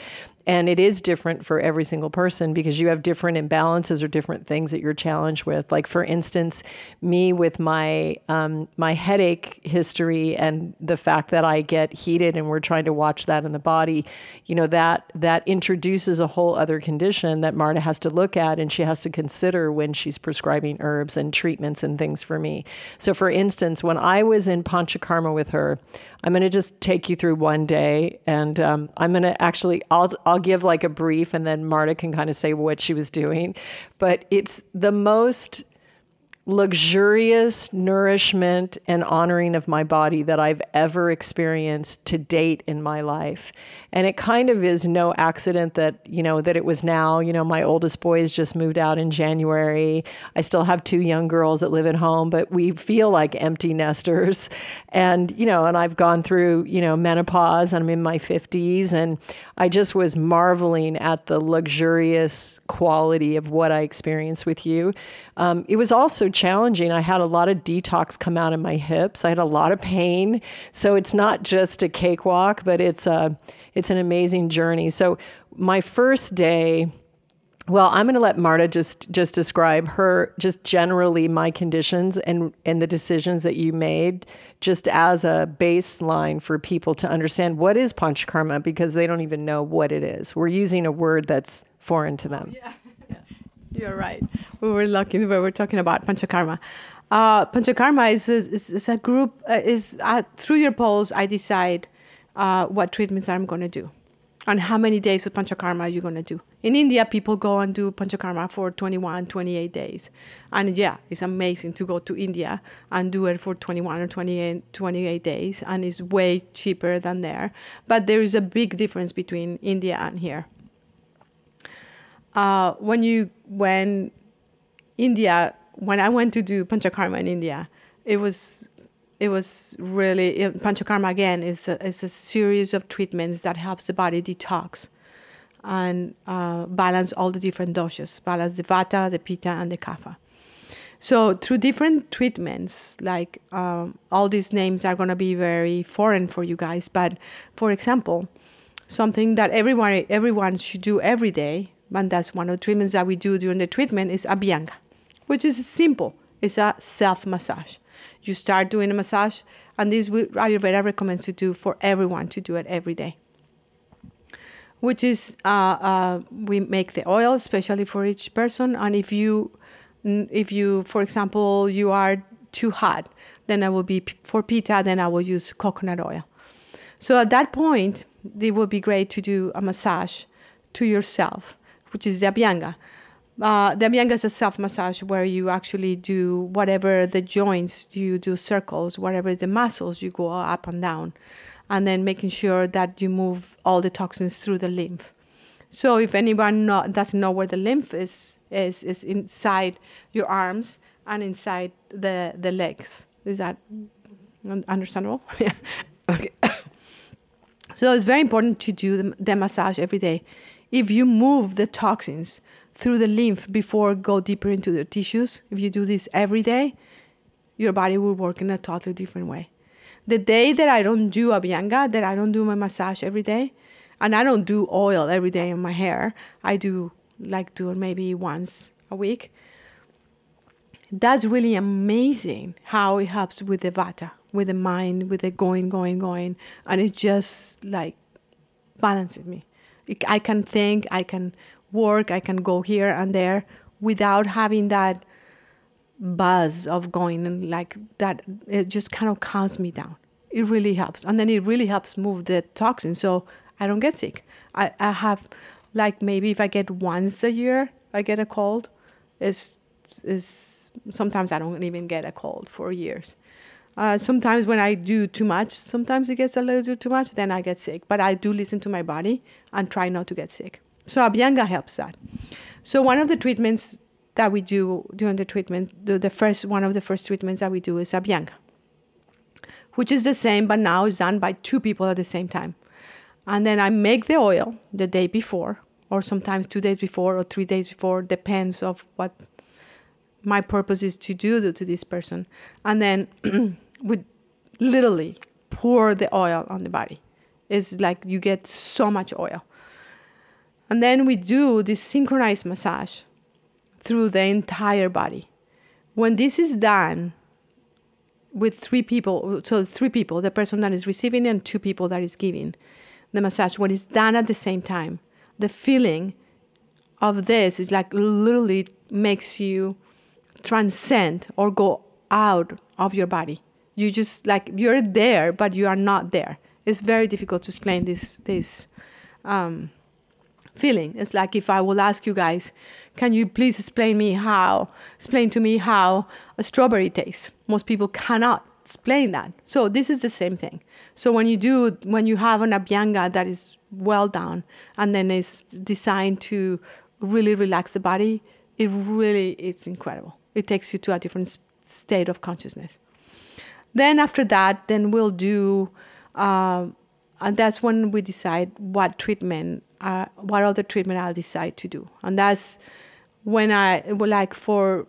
S1: and it is different for every single person because you have different imbalances or different things that you're challenged with. Like for instance, me with my um, my headache history and the fact that I get heated, and we're trying to watch that in the body. You know that that introduces a whole other condition that Marta has to look at, and she has to consider when she's prescribing herbs and treatments and things for me. So, for instance, when I was in Panchakarma with her, I'm going to just take you through one day, and um, I'm going to actually I'll I'll give like a brief, and then Marta can kind of say what she was doing. But it's the most luxurious nourishment and honoring of my body that I've ever experienced to date in my life. And it kind of is no accident that, you know, that it was now, you know, my oldest boys just moved out in January. I still have two young girls that live at home, but we feel like empty nesters. And, you know, and I've gone through, you know, menopause I'm in my 50s and I just was marveling at the luxurious quality of what I experienced with you. Um, it was also challenging. I had a lot of detox come out in my hips. I had a lot of pain. So it's not just a cakewalk, but it's a it's an amazing journey. So my first day, well, I'm going to let Marta just just describe her just generally my conditions and and the decisions that you made just as a baseline for people to understand what is panchakarma because they don't even know what it is. We're using a word that's foreign to them.
S2: Yeah. You're right. We were lucky we were talking about panchakarma. Uh, panchakarma is, is, is a group, uh, is uh, through your polls, I decide uh, what treatments I'm going to do and how many days of panchakarma you're going to do. In India, people go and do panchakarma for 21, 28 days. And yeah, it's amazing to go to India and do it for 21 or 28, 28 days. And it's way cheaper than there. But there is a big difference between India and here. Uh, when you when India when I went to do panchakarma in India, it was it was really panchakarma again is a, is a series of treatments that helps the body detox and uh, balance all the different doshas, balance the vata, the pitta, and the kapha. So through different treatments, like um, all these names are going to be very foreign for you guys, but for example, something that everyone everyone should do every day, and that's one of the treatments that we do during the treatment is abhyanga, which is simple. It's a self massage. You start doing a massage, and this Ayurveda recommends you do for everyone to do it every day. Which is, uh, uh, we make the oil especially for each person, and if you, if you, for example, you are too hot, then I will be for pitta. Then I will use coconut oil. So at that point, it would be great to do a massage to yourself, which is the abhyanga. Uh, the Abhyanga is a self massage where you actually do whatever the joints, you do circles, whatever the muscles, you go up and down, and then making sure that you move all the toxins through the lymph. So if anyone not, doesn't know where the lymph is, is is inside your arms and inside the the legs. Is that understandable? yeah. Okay. so it's very important to do the, the massage every day. If you move the toxins through the lymph before go deeper into the tissues. If you do this every day, your body will work in a totally different way. The day that I don't do abhyanga, that I don't do my massage every day, and I don't do oil every day in my hair, I do like do it maybe once a week. That's really amazing how it helps with the vata, with the mind, with the going, going, going, and it just like balances me. I can think, I can work, I can go here and there without having that buzz of going and like that it just kind of calms me down. It really helps. And then it really helps move the toxins so i don't get sick. I, I have like maybe if i get once a year i get a cold is is sometimes i don't even get a cold for years uh, sometimes when i do too much sometimes it gets a little too much then i get sick. But i do listen to my body and try not to get sick. So abhyanga helps that. So one of the treatments that we do during the treatment, the, the first one of the first treatments that we do is Abhyanga, which is the same, but now is done by two people at the same time. And then I make the oil the day before, or sometimes two days before, or three days before, depends of what my purpose is to do to this person. And then we literally pour the oil on the body. It's like you get so much oil. And then we do this synchronized massage through the entire body. When this is done with three people, so three people, the person that is receiving and two people that is giving the massage, when it's done at the same time, the feeling of this is like literally makes you transcend or go out of your body. You just like you're there, but you are not there. It's very difficult to explain this this um, feeling. It's like if I will ask you guys, can you please explain me how, explain to me how a strawberry tastes? Most people cannot explain that. So this is the same thing. So when you do, when you have an abhyanga that is well done and then is designed to really relax the body, it really is incredible. It takes you to a different state of consciousness. Then after that, then we'll do, uh, and that's when we decide what treatment uh, what other treatment I'll decide to do. And that's when I, like for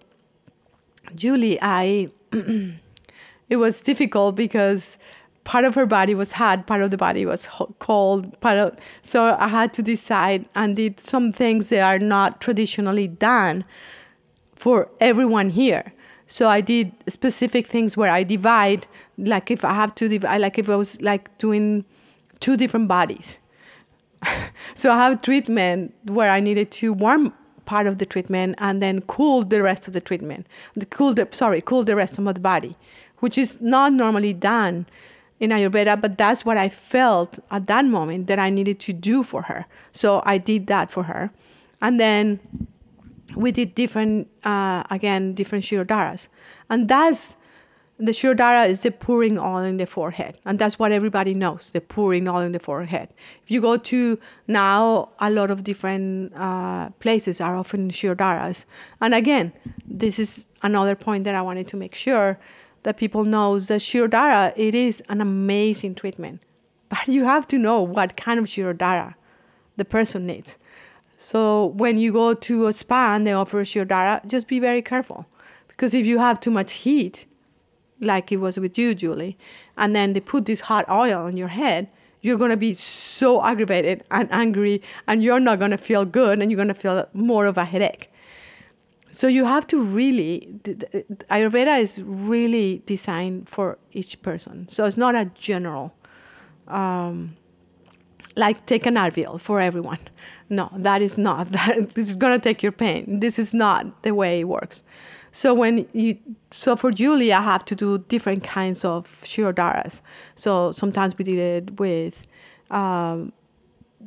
S2: Julie, I, it was difficult because part of her body was hot, part of the body was cold, part of, so I had to decide and did some things that are not traditionally done for everyone here. So I did specific things where I divide, like if I have to divide, like if I was like doing two different bodies. so I have treatment where I needed to warm part of the treatment and then cool the rest of the treatment. The cool the sorry, cool the rest of the body, which is not normally done in Ayurveda, but that's what I felt at that moment that I needed to do for her. So I did that for her. And then we did different, uh, again, different Shirodharas. And that's the Shirodhara is the pouring oil in the forehead. And that's what everybody knows, the pouring oil in the forehead. If you go to now, a lot of different uh, places are often Shirodharas. And again, this is another point that I wanted to make sure that people know that Shirodhara, it is an amazing treatment. But you have to know what kind of Shirodhara the person needs. So when you go to a spa and they offer Shirodhara, just be very careful. Because if you have too much heat, like it was with you, Julie, and then they put this hot oil on your head, you're going to be so aggravated and angry, and you're not going to feel good, and you're going to feel more of a headache. So you have to really, Ayurveda is really designed for each person. So it's not a general, um, like take an Advil for everyone. No, that is not. That, this is going to take your pain. This is not the way it works. So when you so for Julie, I have to do different kinds of shirodharas. So sometimes we did it with um,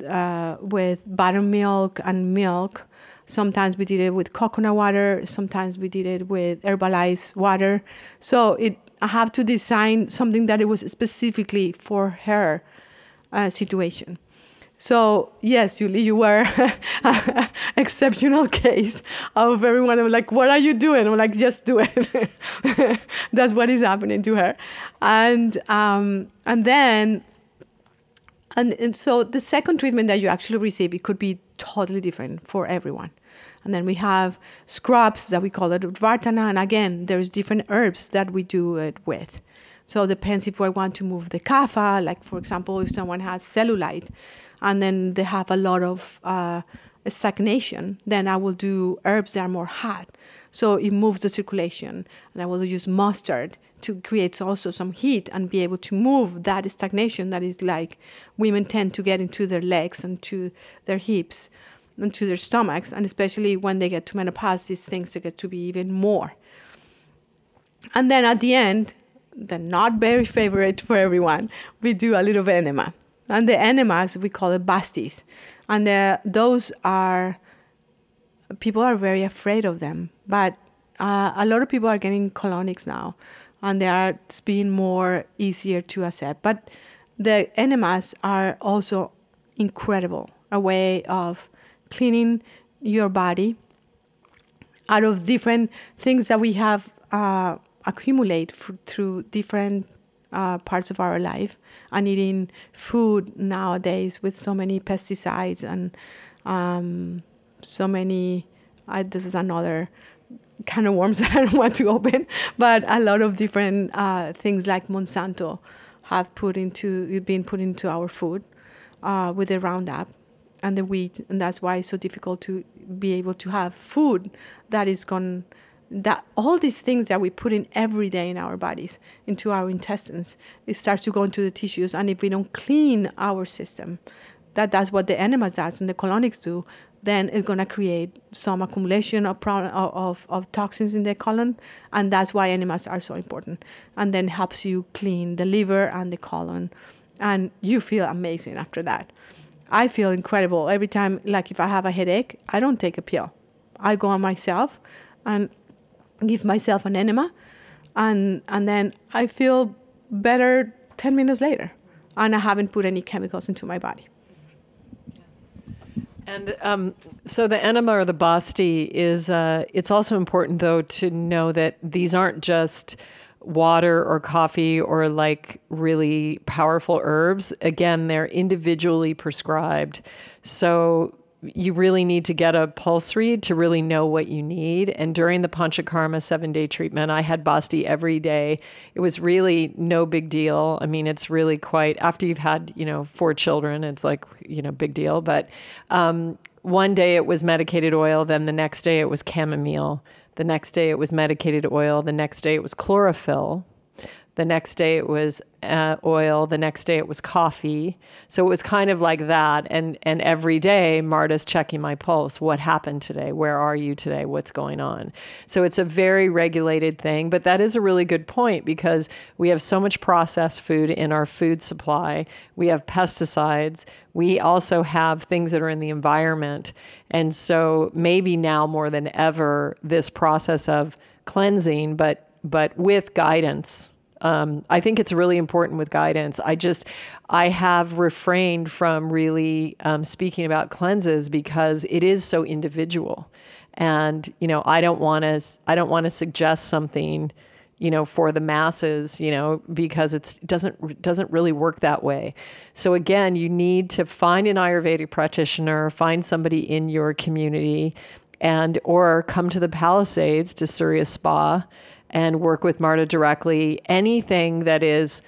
S2: uh, with buttermilk and milk. Sometimes we did it with coconut water. Sometimes we did it with herbalized water. So it I have to design something that it was specifically for her uh, situation. So yes, Julie, you were exceptional case of everyone. I'm like, what are you doing? I'm like, just do it. That's what is happening to her, and um, and then. And, and so the second treatment that you actually receive, it could be totally different for everyone. And then we have scrubs that we call it Vartana. And again, there's different herbs that we do it with. So it depends if we want to move the kapha, like for example, if someone has cellulite, and then they have a lot of uh, stagnation, then I will do herbs that are more hot. So it moves the circulation. And I will use mustard to create also some heat and be able to move that stagnation that is like women tend to get into their legs and to their hips and to their stomachs. And especially when they get to menopause, these things get to be even more. And then at the end, the not very favorite for everyone, we do a little enema. And the enemas, we call it bastis. And the, those are, people are very afraid of them. But uh, a lot of people are getting colonics now. And they are being more easier to accept. But the enemas are also incredible a way of cleaning your body out of different things that we have uh, accumulate f- through different uh, parts of our life and eating food nowadays with so many pesticides and um, so many uh, this is another kind of worms that I don't want to open, but a lot of different uh, things like Monsanto have put into been put into our food uh, with the Roundup and the wheat, and that's why it's so difficult to be able to have food that is gone. That all these things that we put in every day in our bodies, into our intestines, it starts to go into the tissues, and if we don't clean our system, that that's what the enemas does and the colonics do then it's going to create some accumulation of, of, of toxins in the colon, and that's why enemas are so important. And then helps you clean the liver and the colon, and you feel amazing after that. I feel incredible every time. Like if I have a headache, I don't take a pill. I go on myself and give myself an enema, and and then I feel better ten minutes later, and I haven't put any chemicals into my body.
S1: And um, so the enema or the basti is, uh, it's also important though to know that these aren't just water or coffee or like really powerful herbs. Again, they're individually prescribed. So you really need to get a pulse read to really know what you need. And during the Panchakarma seven day treatment, I had Basti every day. It was really no big deal. I mean, it's really quite, after you've had, you know, four children, it's like, you know, big deal. But um, one day it was medicated oil, then the next day it was chamomile. The next day it was medicated oil. The next day it was chlorophyll. The next day it was uh, oil. The next day it was coffee. So it was kind of like that. And and every day Marta's checking my pulse. What happened today? Where are you today? What's going on? So it's a very regulated thing. But that is a really good point because we have so much processed food in our food supply. We have pesticides. We also have things that are in the environment. And so maybe now more than ever, this process of cleansing, but but with guidance um, I think it's really important with guidance. I just, I have refrained from really um, speaking about cleanses because it is so individual, and you know, I don't want to, I don't want to suggest something, you know, for the masses, you know, because it doesn't doesn't really work that way. So again, you need to find an Ayurvedic practitioner, find somebody in your community, and or come to the Palisades to Surya Spa and work with Marta directly. Anything that is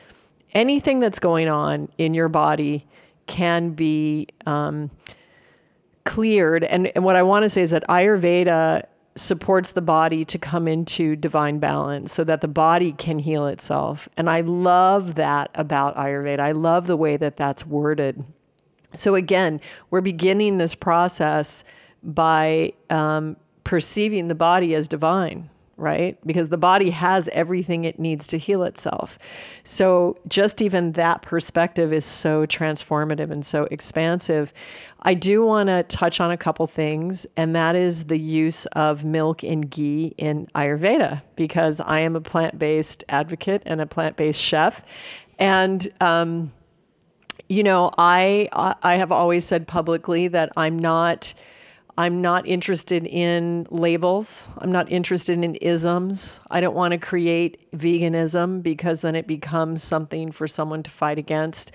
S1: anything that's going on in your body can be um, cleared. And, and what I want to say is that Ayurveda supports the body to come into divine balance so that the body can heal itself. And I love that about Ayurveda. I love the way that that's worded. So, again, we're beginning this process by um, perceiving the body as divine right? Because the body has everything it needs to heal itself. So, just even that perspective is so transformative and so expansive. I do want to touch on a couple things, and that is the use of milk and ghee in Ayurveda, because I am a plant based advocate and a plant based chef. And, um, you know, I I have always said publicly that I'm not I'm not interested in labels. I'm not interested in isms. I don't want to create veganism because then it becomes something for someone to fight against.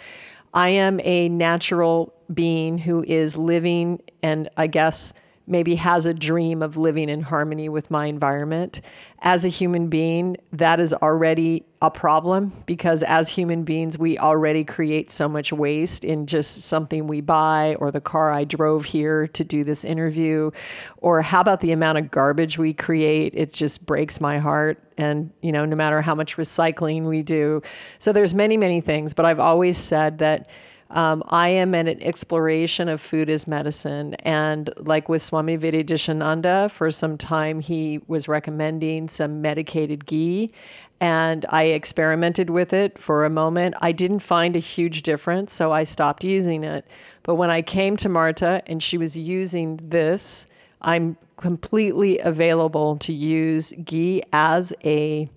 S1: I am a natural being who is living and I guess maybe has a dream of living in harmony with my environment. As a human being, that is already a problem because as human beings, we already create so much waste in just something we buy or the car I drove here to do this interview. Or how about the amount of garbage we create? It just breaks my heart. And, you know, no matter how much recycling we do. So there's many, many things, but I've always said that Um, I am in an exploration of food as medicine. And like with Swami Vidyadhishananda, for some time he was recommending some medicated ghee. And I experimented with it for a moment. I didn't find a huge difference, so I stopped using it. But when I came to Marta and she was using this, I'm completely available to use ghee as a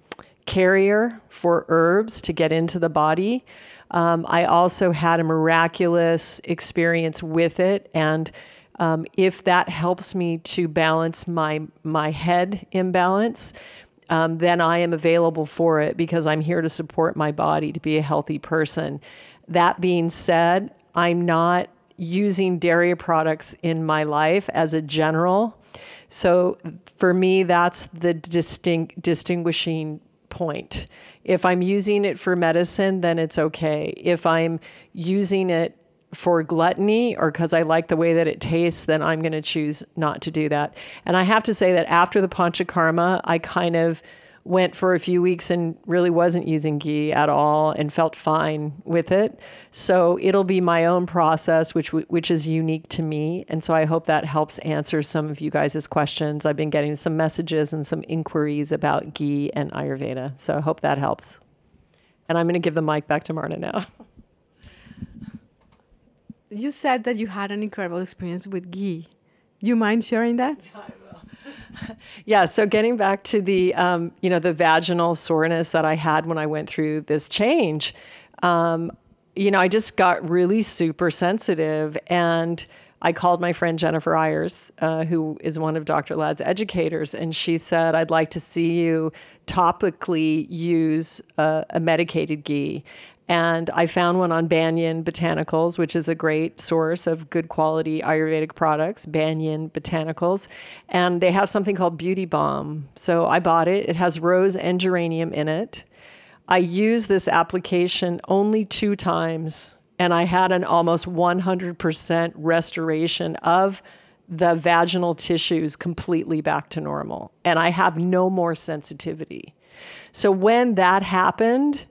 S1: carrier for herbs to get into the body. Um, I also had a miraculous experience with it, and um, if that helps me to balance my my head imbalance, um, then I am available for it because I'm here to support my body to be a healthy person. That being said, I'm not using dairy products in my life as a general. So for me, that's the distinct distinguishing point. If I'm using it for medicine, then it's okay. If I'm using it for gluttony or because I like the way that it tastes, then I'm going to choose not to do that. And I have to say that after the Panchakarma, I kind of went for a few weeks and really wasn't using ghee at all and felt fine with it. So it'll be my own process, which which is unique to me. And so I hope that helps answer some of you guys' questions. I've been getting some messages and some inquiries about ghee and Ayurveda. So I hope that helps. And I'm going to give the mic back to Marta now.
S2: You said that you had an incredible experience with ghee. You mind sharing that?
S1: yeah. So getting back to the, um, you know, the vaginal soreness that I had when I went through this change, um, you know, I just got really super sensitive and I called my friend Jennifer Ayers, uh, who is one of Dr. Lad's educators, and she said, I'd like to see you topically use uh, a medicated ghee. And I found one on Banyan Botanicals, which is a great source of good quality Ayurvedic products, Banyan Botanicals. And they have something called Beauty Balm. So I bought it. It has rose and geranium in it. I used this application only two times, and I had an almost 100% restoration of the vaginal tissues completely back to normal. And I have no more sensitivity. So when that happened,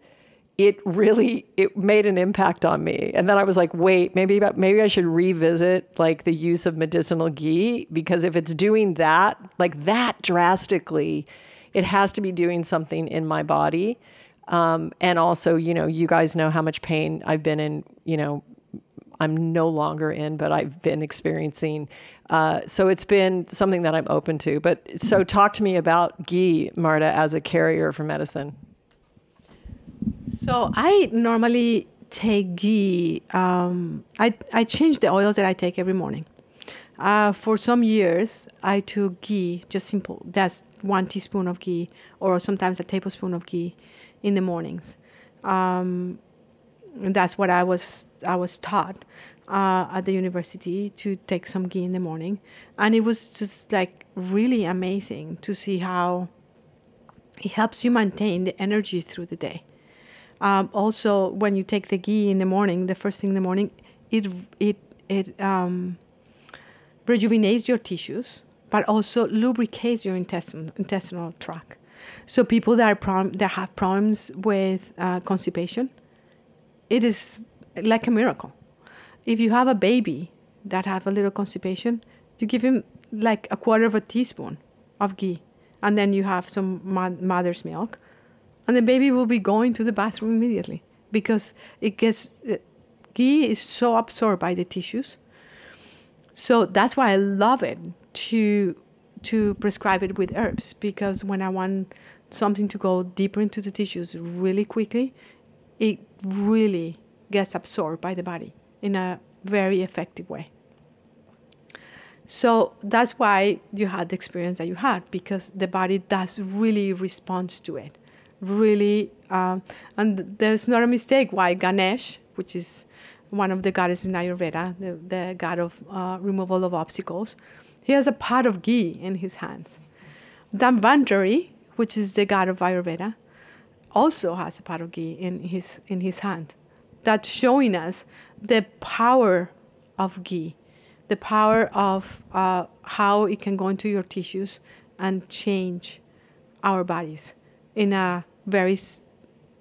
S1: it really it made an impact on me. And then i was like wait maybe maybe i should revisit like the use of medicinal ghee because if it's doing that like that drastically it has to be doing something in my body. Um, and also you know you guys know how much pain i've been in you know i'm no longer in but i've been experiencing. Uh, so it's been something that i'm open to. But so talk to me about ghee marta as a carrier for medicine
S2: so I normally take ghee. Um, I I change the oils that I take every morning. Uh, for some years, I took ghee, just simple. That's one teaspoon of ghee, or sometimes a tablespoon of ghee, in the mornings. Um, and that's what I was I was taught uh, at the university to take some ghee in the morning, and it was just like really amazing to see how it helps you maintain the energy through the day. Um, also, when you take the ghee in the morning, the first thing in the morning, it it it um, rejuvenates your tissues, but also lubricates your intestinal intestinal tract. So people that are prom- that have problems with uh, constipation, it is like a miracle. If you have a baby that have a little constipation, you give him like a quarter of a teaspoon of ghee, and then you have some mother's milk, and the baby will be going to the bathroom immediately because it gets ghee is so absorbed by the tissues. So that's why I love it to to prescribe it with herbs because when I want something to go deeper into the tissues really quickly, it really gets absorbed by the body in a very effective way. So that's why you had the experience that you had because the body does really respond to it really, um, and there's not a mistake why Ganesh, which is one of the goddesses in Ayurveda, the, the god of uh, removal of obstacles, he has a pot of ghee in his hands. Dhanvantari, which is the god of Ayurveda, also has a pot of ghee in his in his hand. That's showing us the power of ghee, the power of uh, how it can go into your tissues and change our bodies in a very,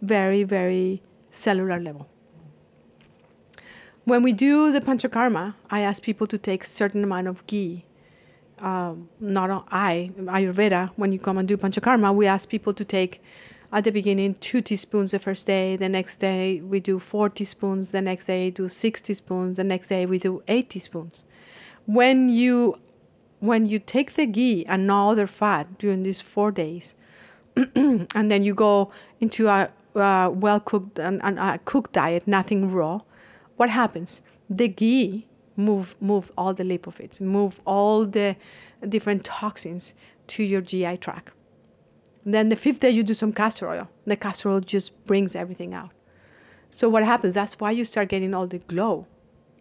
S2: very, very cellular level. when we do the panchakarma, I ask people to take certain amount of ghee. Um, not all, I, Ayurveda, when you come and do panchakarma, we ask people to take at the beginning two teaspoons the first day, the next day we do four teaspoons, the next day do six teaspoons, the next day we do eight teaspoons. When you when you take the ghee and no other fat during these four days, and then you go into a, well cooked and, and a cooked diet, nothing raw, what happens? The ghee move move all the lipids, move all the different toxins to your GI tract. Then the fifth day you do some castor oil. The castor oil just brings everything out. So what happens? That's why you start getting all the glow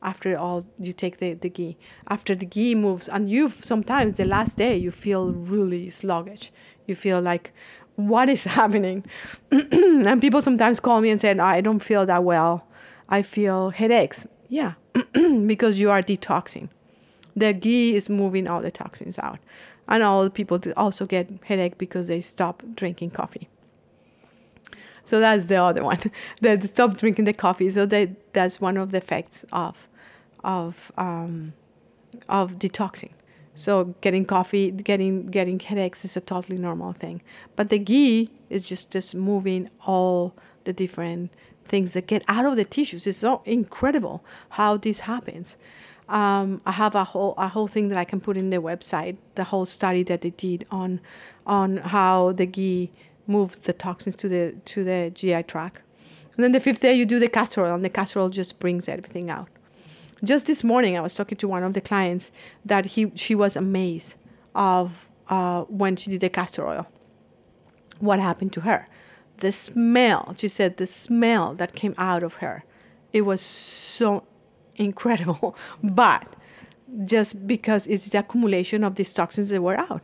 S2: after all you take the, the ghee. After the ghee moves and you sometimes the last day you feel really sluggish. You feel like what is happening? and people sometimes call me and say, I don't feel that well. I feel headaches. Yeah, because you are detoxing. The ghee is moving all the toxins out. And all the people also get headache because they stop drinking coffee. So that's the other one. they stop drinking the coffee. So they, that's one of the effects of, of, um, of detoxing. So getting coffee, getting getting headaches is a totally normal thing. But the ghee is just just moving all the different things that get out of the tissues. It's so incredible how this happens. Um, I have a whole a whole thing that I can put in the website. The whole study that they did on on how the ghee moves the toxins to the to the GI tract. And then the fifth day you do the castor oil, and the castor oil just brings everything out. Just this morning, I was talking to one of the clients that he she was amazed of uh, when she did the castor oil. What happened to her? The smell. She said the smell that came out of her. It was so incredible. But just because it's the accumulation of these toxins that were out.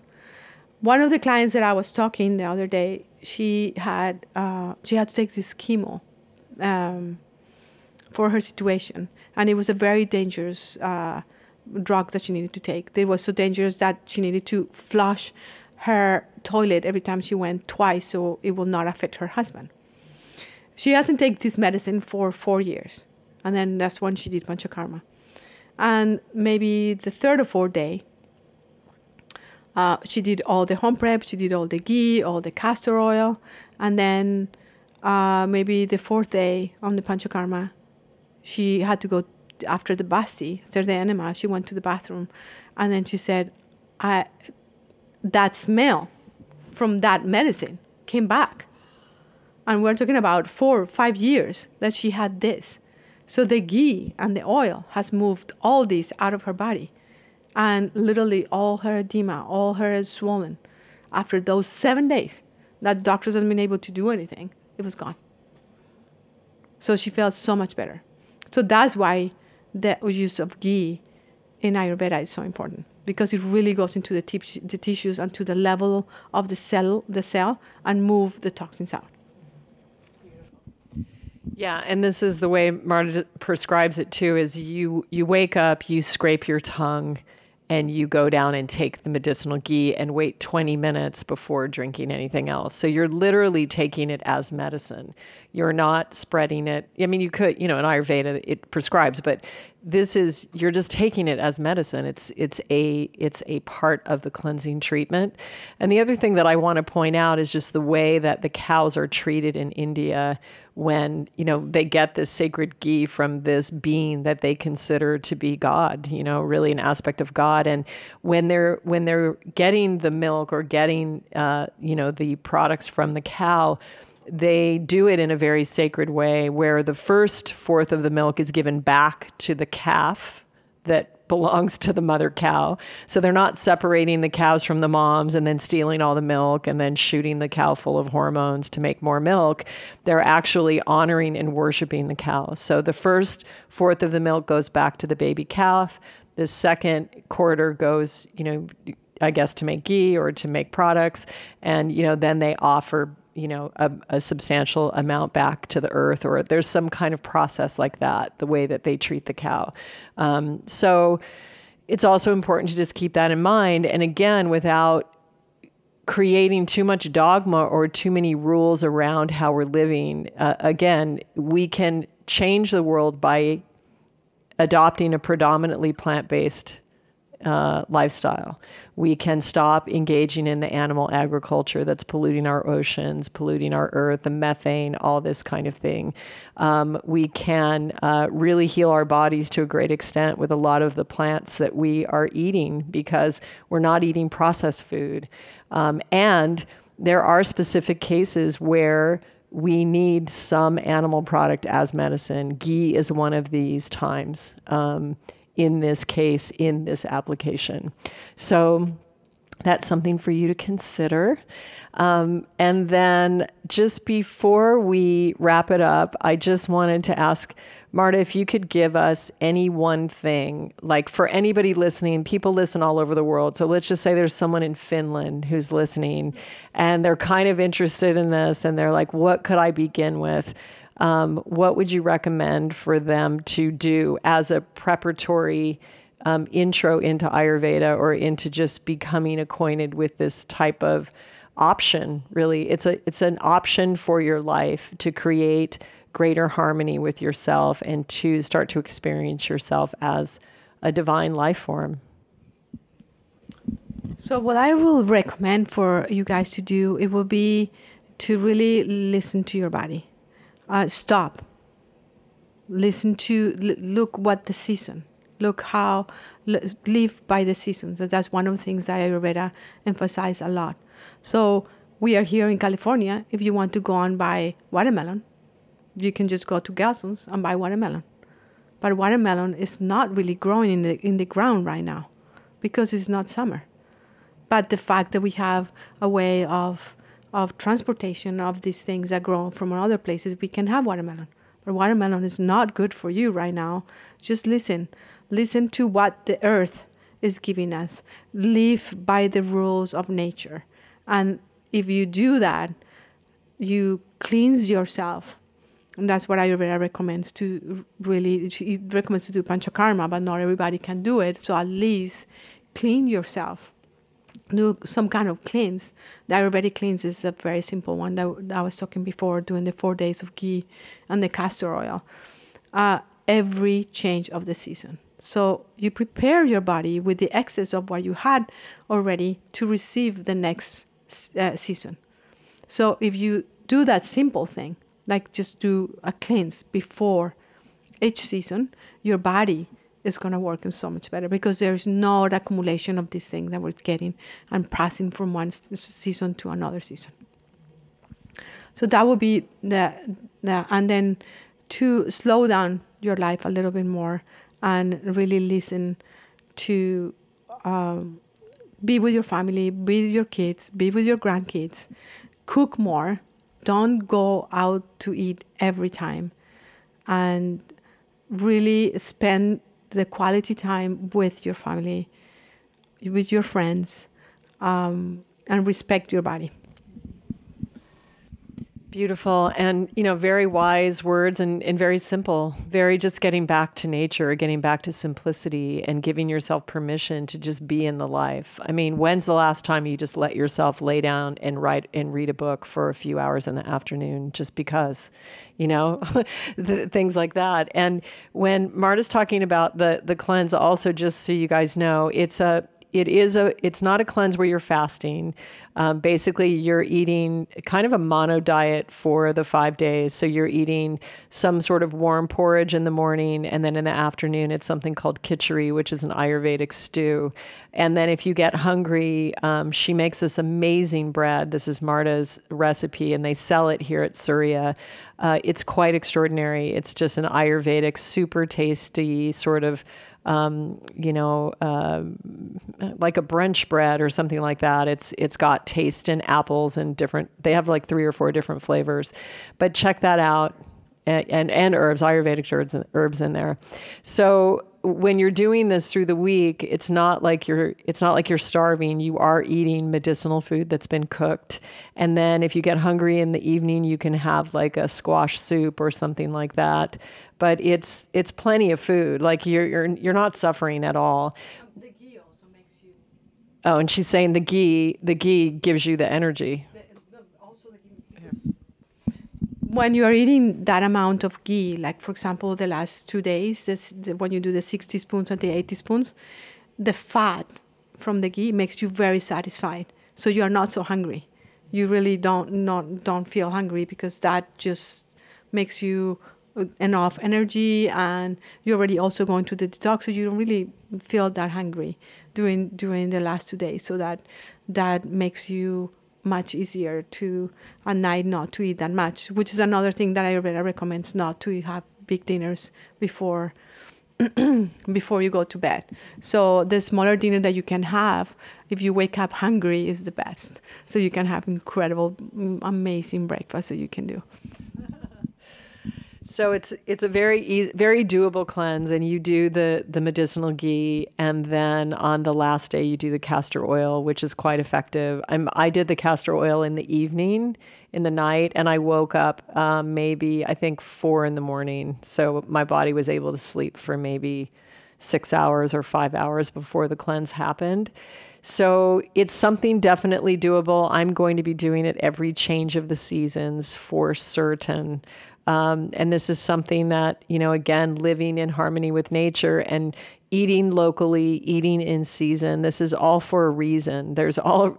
S2: One of the clients that I was talking the other day, she had uh, she had to take this chemo um, for her situation, and it was a very dangerous uh, drug that she needed to take. It was so dangerous that she needed to flush her toilet every time she went twice, so it will not affect her husband. She hasn't taken this medicine for four years and then that's when she did panchakarma. And maybe the third or fourth day, uh, she did all the home prep, she did all the ghee, all the castor oil, and then uh, maybe the fourth day on the panchakarma, she had to go after the basti, the enema, she went to the bathroom, and then she said, "I that smell from that medicine came back." And we're talking about four, five years that she had this. So the ghee and the oil has moved all this out of her body. And literally all her edema, all her swollen, after those seven days that doctors hadn't been able to do anything, it was gone. So she felt so much better. So that's why the use of ghee in Ayurveda is so important because it really goes into the, t- the tissues and to the level of the cell, the cell, and move the toxins out.
S1: Yeah, and this is the way Marta prescribes it too is you you wake up, you scrape your tongue and you go down and take the medicinal ghee and wait 20 minutes before drinking anything else. So you're literally taking it as medicine. You're not spreading it. I mean, you could, you know, in Ayurveda it prescribes, but this is you're just taking it as medicine. It's it's a it's a part of the cleansing treatment. And the other thing that I want to point out is just the way that the cows are treated in India when you know they get this sacred ghee from this being that they consider to be god you know really an aspect of god. And when they're when they're getting the milk or getting uh, you know the products from the cow they do it in a very sacred way where the first fourth of the milk is given back to the calf that belongs to the mother cow. So they're not separating the cows from the moms and then stealing all the milk and then shooting the cow full of hormones to make more milk. They're actually honoring and worshiping the cow. So the first fourth of the milk goes back to the baby calf. The second quarter goes, you know, I guess to make ghee or to make products. And, you know, then they offer you know a, a, substantial amount back to the earth or there's some kind of process like that the way that they treat the cow. Um, so it's also important to just keep that in mind. And again without creating too much dogma or too many rules around how we're living uh, again we can change the world by adopting a predominantly plant based uh, lifestyle. We can stop engaging in the animal agriculture that's polluting our oceans, polluting our earth, the methane, all this kind of thing. Um, we can uh, really heal our bodies to a great extent with a lot of the plants that we are eating because we're not eating processed food. Um, and there are specific cases where we need some animal product as medicine. Ghee is one of these times. Um, in this case, in this application. So that's something for you to consider. Um, and then just before we wrap it up, I just wanted to ask Marta if you could give us any one thing, like for anybody listening, people listen all over the world. So let's just say there's someone in Finland who's listening and they're kind of interested in this and they're like, what could I begin with? Um, what would you recommend for them to do as a preparatory um, intro into Ayurveda or into just becoming acquainted with this type of option? Really, it's a it's an option for your life to create greater harmony with yourself and to start to experience yourself as a divine life form.
S2: So, what I will recommend for you guys to do, it will be to really listen to your body uh, stop. Listen to look what the season. Look how live by the seasons. That's one of the things that ayurveda emphasize a lot. So we are here in california. If you want to go and buy watermelon you can just go to gelson's and buy watermelon. But watermelon is not really growing in the in the ground right now because it's not summer. But the fact that we have a way of of transportation of these things that grow from other places, we can have watermelon. But watermelon is not good for you right now. Just listen. Listen to what the earth is giving us. Live by the rules of nature. And if you do that, you cleanse yourself. And that's what Ayurveda recommends to really, it recommends to do panchakarma, but not everybody can do it. So at least clean yourself do some kind of cleanse. The Ayurvedic cleanse is a very simple one that, I was talking before, doing the four days of ghee and the castor oil. Uh, every change of the season. So you prepare your body with the excess of what you had already to receive the next uh, season. So if you do that simple thing, like just do a cleanse before each season, your body is going to work in so much better because there's no accumulation of these things that we're getting and passing from one season to another season. So that would be the, the and then to slow down your life a little bit more and really listen to um, be with your family, be with your kids, be with your grandkids, cook more. Don't go out to eat every time, and really spend the quality time with your family, with your friends, um, and respect your body.
S1: Beautiful and you know very wise words and, and very simple. Very just getting back to nature, getting back to simplicity, and giving yourself permission to just be in the life. I mean, when's the last time you just let yourself lay down and write and read a book for a few hours in the afternoon just because? you know, things like that. And when Marta's talking about the the cleanse, also just so you guys know, it's a it is a it's not a cleanse where you're fasting. Um, basically you're eating kind of a mono diet for the five days. So you're eating some sort of warm porridge in the morning and then in the afternoon it's something called khichdi which is an ayurvedic stew. And then if you get hungry um, she makes this amazing bread. This is marta's recipe and they sell it here at surya. Uh, it's quite extraordinary. It's just an ayurvedic super tasty sort of um, you know, uh, like a brunch bread or something like that. It's it's got taste and apples and different. They have like three or four different flavors, but check that out. And, and, and herbs, Ayurvedic herbs, herbs in there. So when you're doing this through the week, it's not like you're it's not like you're starving. You are eating medicinal food that's been cooked. And then if you get hungry in the evening, you can have like a squash soup or something like that but it's it's plenty of food. Like you're you're you're not suffering at all.
S2: The ghee also makes you.
S1: Oh, and she's saying the ghee the ghee gives you the energy.
S2: The, the, also the ghee when you are eating that amount of ghee, like for example, the last two days, this, the, when you do the 60 spoons and the 80 spoons, the fat from the ghee makes you very satisfied. So you are not so hungry. You really don't not don't feel hungry because that just makes you enough energy and you're already also going to the detox so you don't really feel that hungry during during the last two days. So that that makes you much easier to at night not to eat that much which is another thing that i really recommend not to have big dinners before before you go to bed. So the smaller dinner that you can have if you wake up hungry is the best. So you can have incredible mm, amazing breakfast that you can do
S1: so it's it's a very easy, very doable cleanse, and you do the the medicinal ghee, and then on the last day you do the castor oil, which is quite effective. I'm I did the castor oil in the evening, in the night, and I woke up um, maybe I think four in the morning, so my body was able to sleep for maybe six hours or five hours before the cleanse happened. So it's something definitely doable. I'm going to be doing it every change of the seasons for certain. Um, and this is something that, you know, again, living in harmony with nature and eating locally, eating in season. This is all for a reason. There's all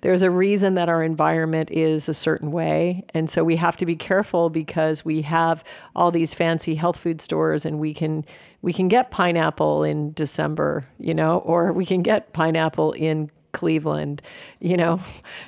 S1: there's a reason that our environment is a certain way, and so we have to be careful because we have all these fancy health food stores, and we can we can get pineapple in December, you know, or we can get pineapple in Cleveland, you know.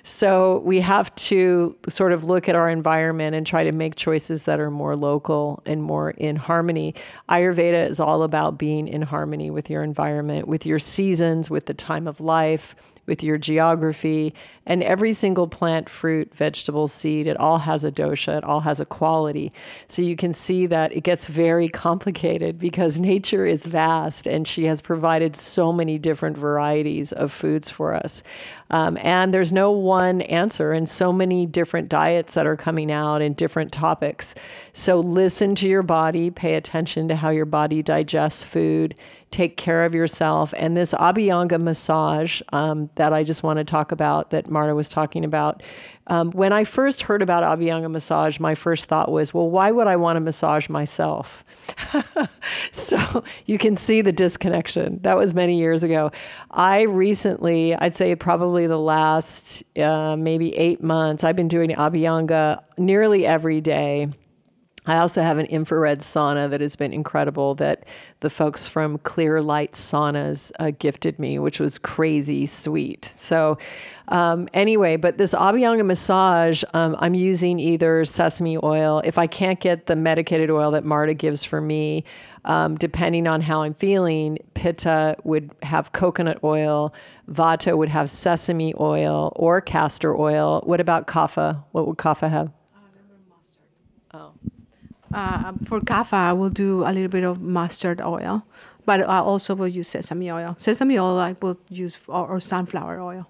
S1: So we have to sort of look at our environment and try to make choices that are more local and more in harmony. Ayurveda is all about being in harmony with your environment, with your seasons, with the time of life, with your geography. And every single plant, fruit, vegetable, seed, it all has a dosha, it all has a quality. So you can see that it gets very complicated because nature is vast and she has provided so many different varieties of foods for us. Um, and there's no one answer, and so many different diets that are coming out and different topics. So listen to your body, pay attention to how your body digests food take care of yourself. And this Abhyanga massage um, that I just want to talk about, that Marta was talking about. Um, when I first heard about Abhyanga massage, my first thought was, well, why would I want to massage myself? so you can see the disconnection. That was many years ago. I recently, I'd say probably the last uh, maybe eight months, I've been doing Abhyanga nearly every day. I also have an infrared sauna that has been incredible that the folks from Clear Light Saunas uh, gifted me, which was crazy sweet. So, um, anyway, but this Abhyanga massage, um, I'm using either sesame oil. If I can't get the medicated oil that Marta gives for me, um, depending on how I'm feeling, Pitta would have coconut oil, Vata would have sesame oil or castor oil. What about Kapha? What would Kapha have?
S2: Oh. Uh, for kapha, I will do a little bit of mustard oil, but I also will use sesame oil. Sesame oil I will use or, or sunflower oil.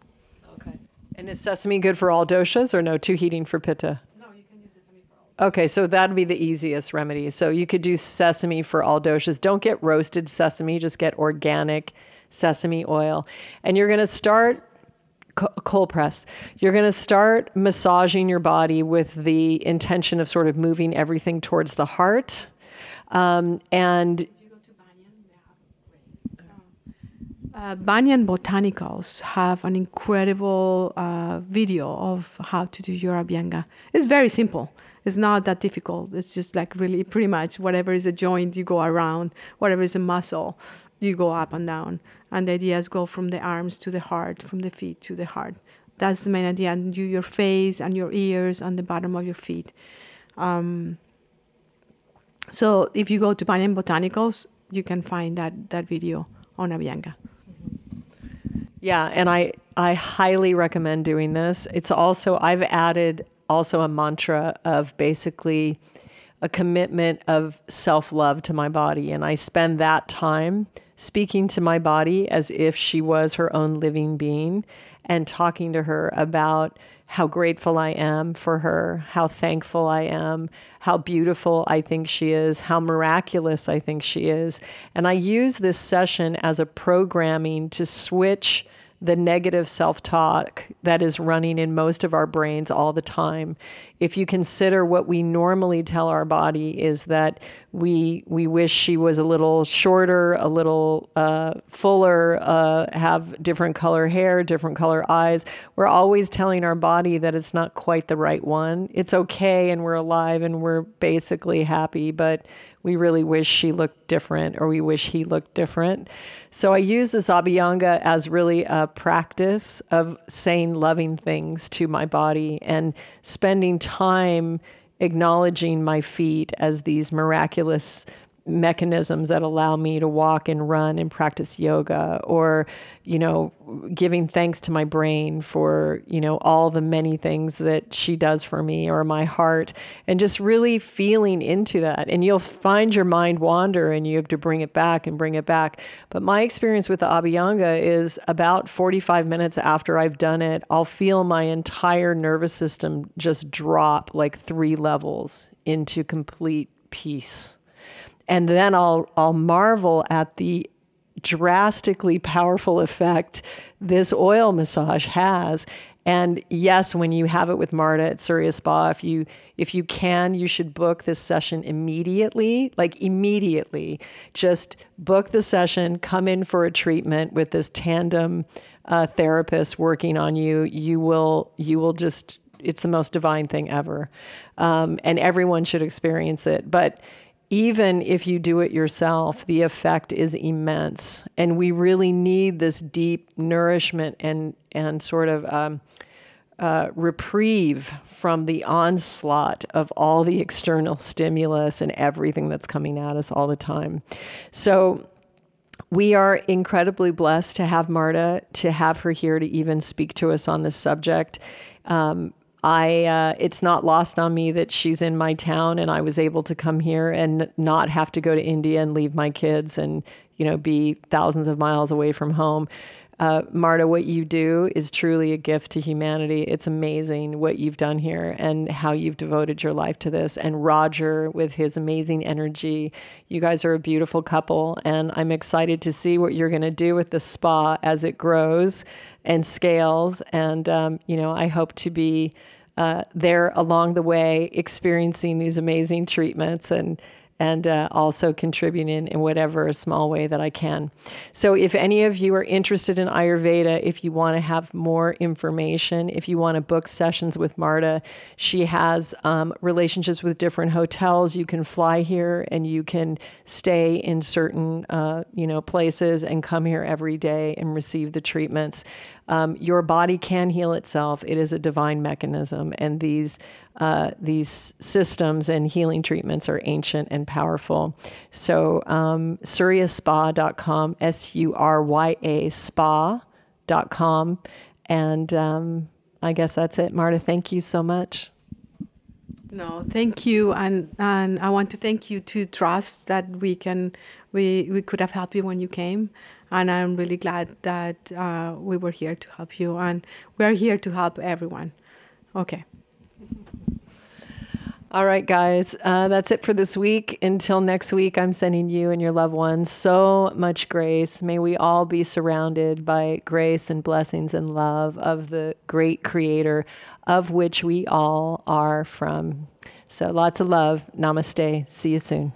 S1: Okay. And is sesame good for all doshas or no? Too heating for pitta?
S2: No, you can use sesame for all.
S1: Okay, so that'd be the easiest remedy. So you could do sesame for all doshas. Don't get roasted sesame, just get organic sesame oil. And you're going to start cold press. You're going to start massaging your body with the intention of sort of moving everything towards the heart. Um, and
S2: uh, Banyan Botanicals have an incredible uh, video of how to do your Abhyanga. It's very simple. It's not that difficult. It's just like really pretty much whatever is a joint, you go around, whatever is a muscle, you go up and down. And the ideas go from the arms to the heart, from the feet to the heart. That's the main idea. And you, your face and your ears and the bottom of your feet. Um, so if you go to Banyan Botanicals, you can find that, that video on Abhyanga.
S1: Yeah, and I, I highly recommend doing this. It's also, I've added also a mantra of basically a commitment of self love to my body. And I spend that time speaking to my body as if she was her own living being and talking to her about how grateful I am for her, how thankful I am, how beautiful I think she is, how miraculous I think she is. And I use this session as a programming to switch the negative self talk that is running in most of our brains all the time. If you consider what we normally tell our body is that we we wish she was a little shorter, a little uh, fuller, uh, have different color hair, different color eyes. We're always telling our body that it's not quite the right one. It's okay, and we're alive, and we're basically happy, but we really wish she looked different or we wish he looked different. So I use this Abhyanga as really a practice of saying loving things to my body and spending time acknowledging my feet as these miraculous mechanisms that allow me to walk and run and practice yoga or you know giving thanks to my brain for you know all the many things that she does for me or my heart and just really feeling into that. And you'll find your mind wander and you have to bring it back and bring it back. But my experience with the abhyanga is about 45 minutes after I've done it I'll feel my entire nervous system just drop like 3 levels into complete peace and then I'll I'll marvel at the drastically powerful effect this oil massage has. And yes, when you have it with Marta at Surya Spa, if you if you can, you should book this session immediately, like immediately. Just book the session, come in for a treatment with this tandem uh, therapist working on you. You will you will just it's the most divine thing ever, um, and everyone should experience it. But even if you do it yourself, the effect is immense. And we really need this deep nourishment and, and sort of um, uh, reprieve from the onslaught of all the external stimulus and everything that's coming at us all the time. So, we are incredibly blessed to have Marta, to have her here to even speak to us on this subject. Um, I uh, it's not lost on me that she's in my town and I was able to come here and not have to go to India and leave my kids and you know be thousands of miles away from home. Uh, Marta, what you do is truly a gift to humanity. It's amazing what you've done here and how you've devoted your life to this. And Roger, with his amazing energy, you guys are a beautiful couple. And I'm excited to see what you're going to do with the spa as it grows and scales. And, um, you know, I hope to be uh, there along the way, experiencing these amazing treatments and and uh, also contributing in whatever small way that I can. So, if any of you are interested in Ayurveda, if you want to have more information, if you want to book sessions with Marta, she has um, relationships with different hotels. You can fly here and you can stay in certain uh, you know places and come here every day and receive the treatments. Um, your body can heal itself. It is a divine mechanism, and these uh, these systems and healing treatments are ancient and powerful. So, um, suryaspa.com, S U R Y A spa.com. And um, I guess that's it. Marta, thank you so much.
S2: No, thank you, and and I want to thank you to trust that we can we we could have helped you when you came, and I'm really glad that uh, we were here to help you, and we are here to help everyone. Okay.
S1: All right, guys, uh, that's it for this week. Until next week, I'm sending you and your loved ones so much grace. May we all be surrounded by grace and blessings and love of the great Creator of which we all are from. So lots of love. Namaste. See you soon.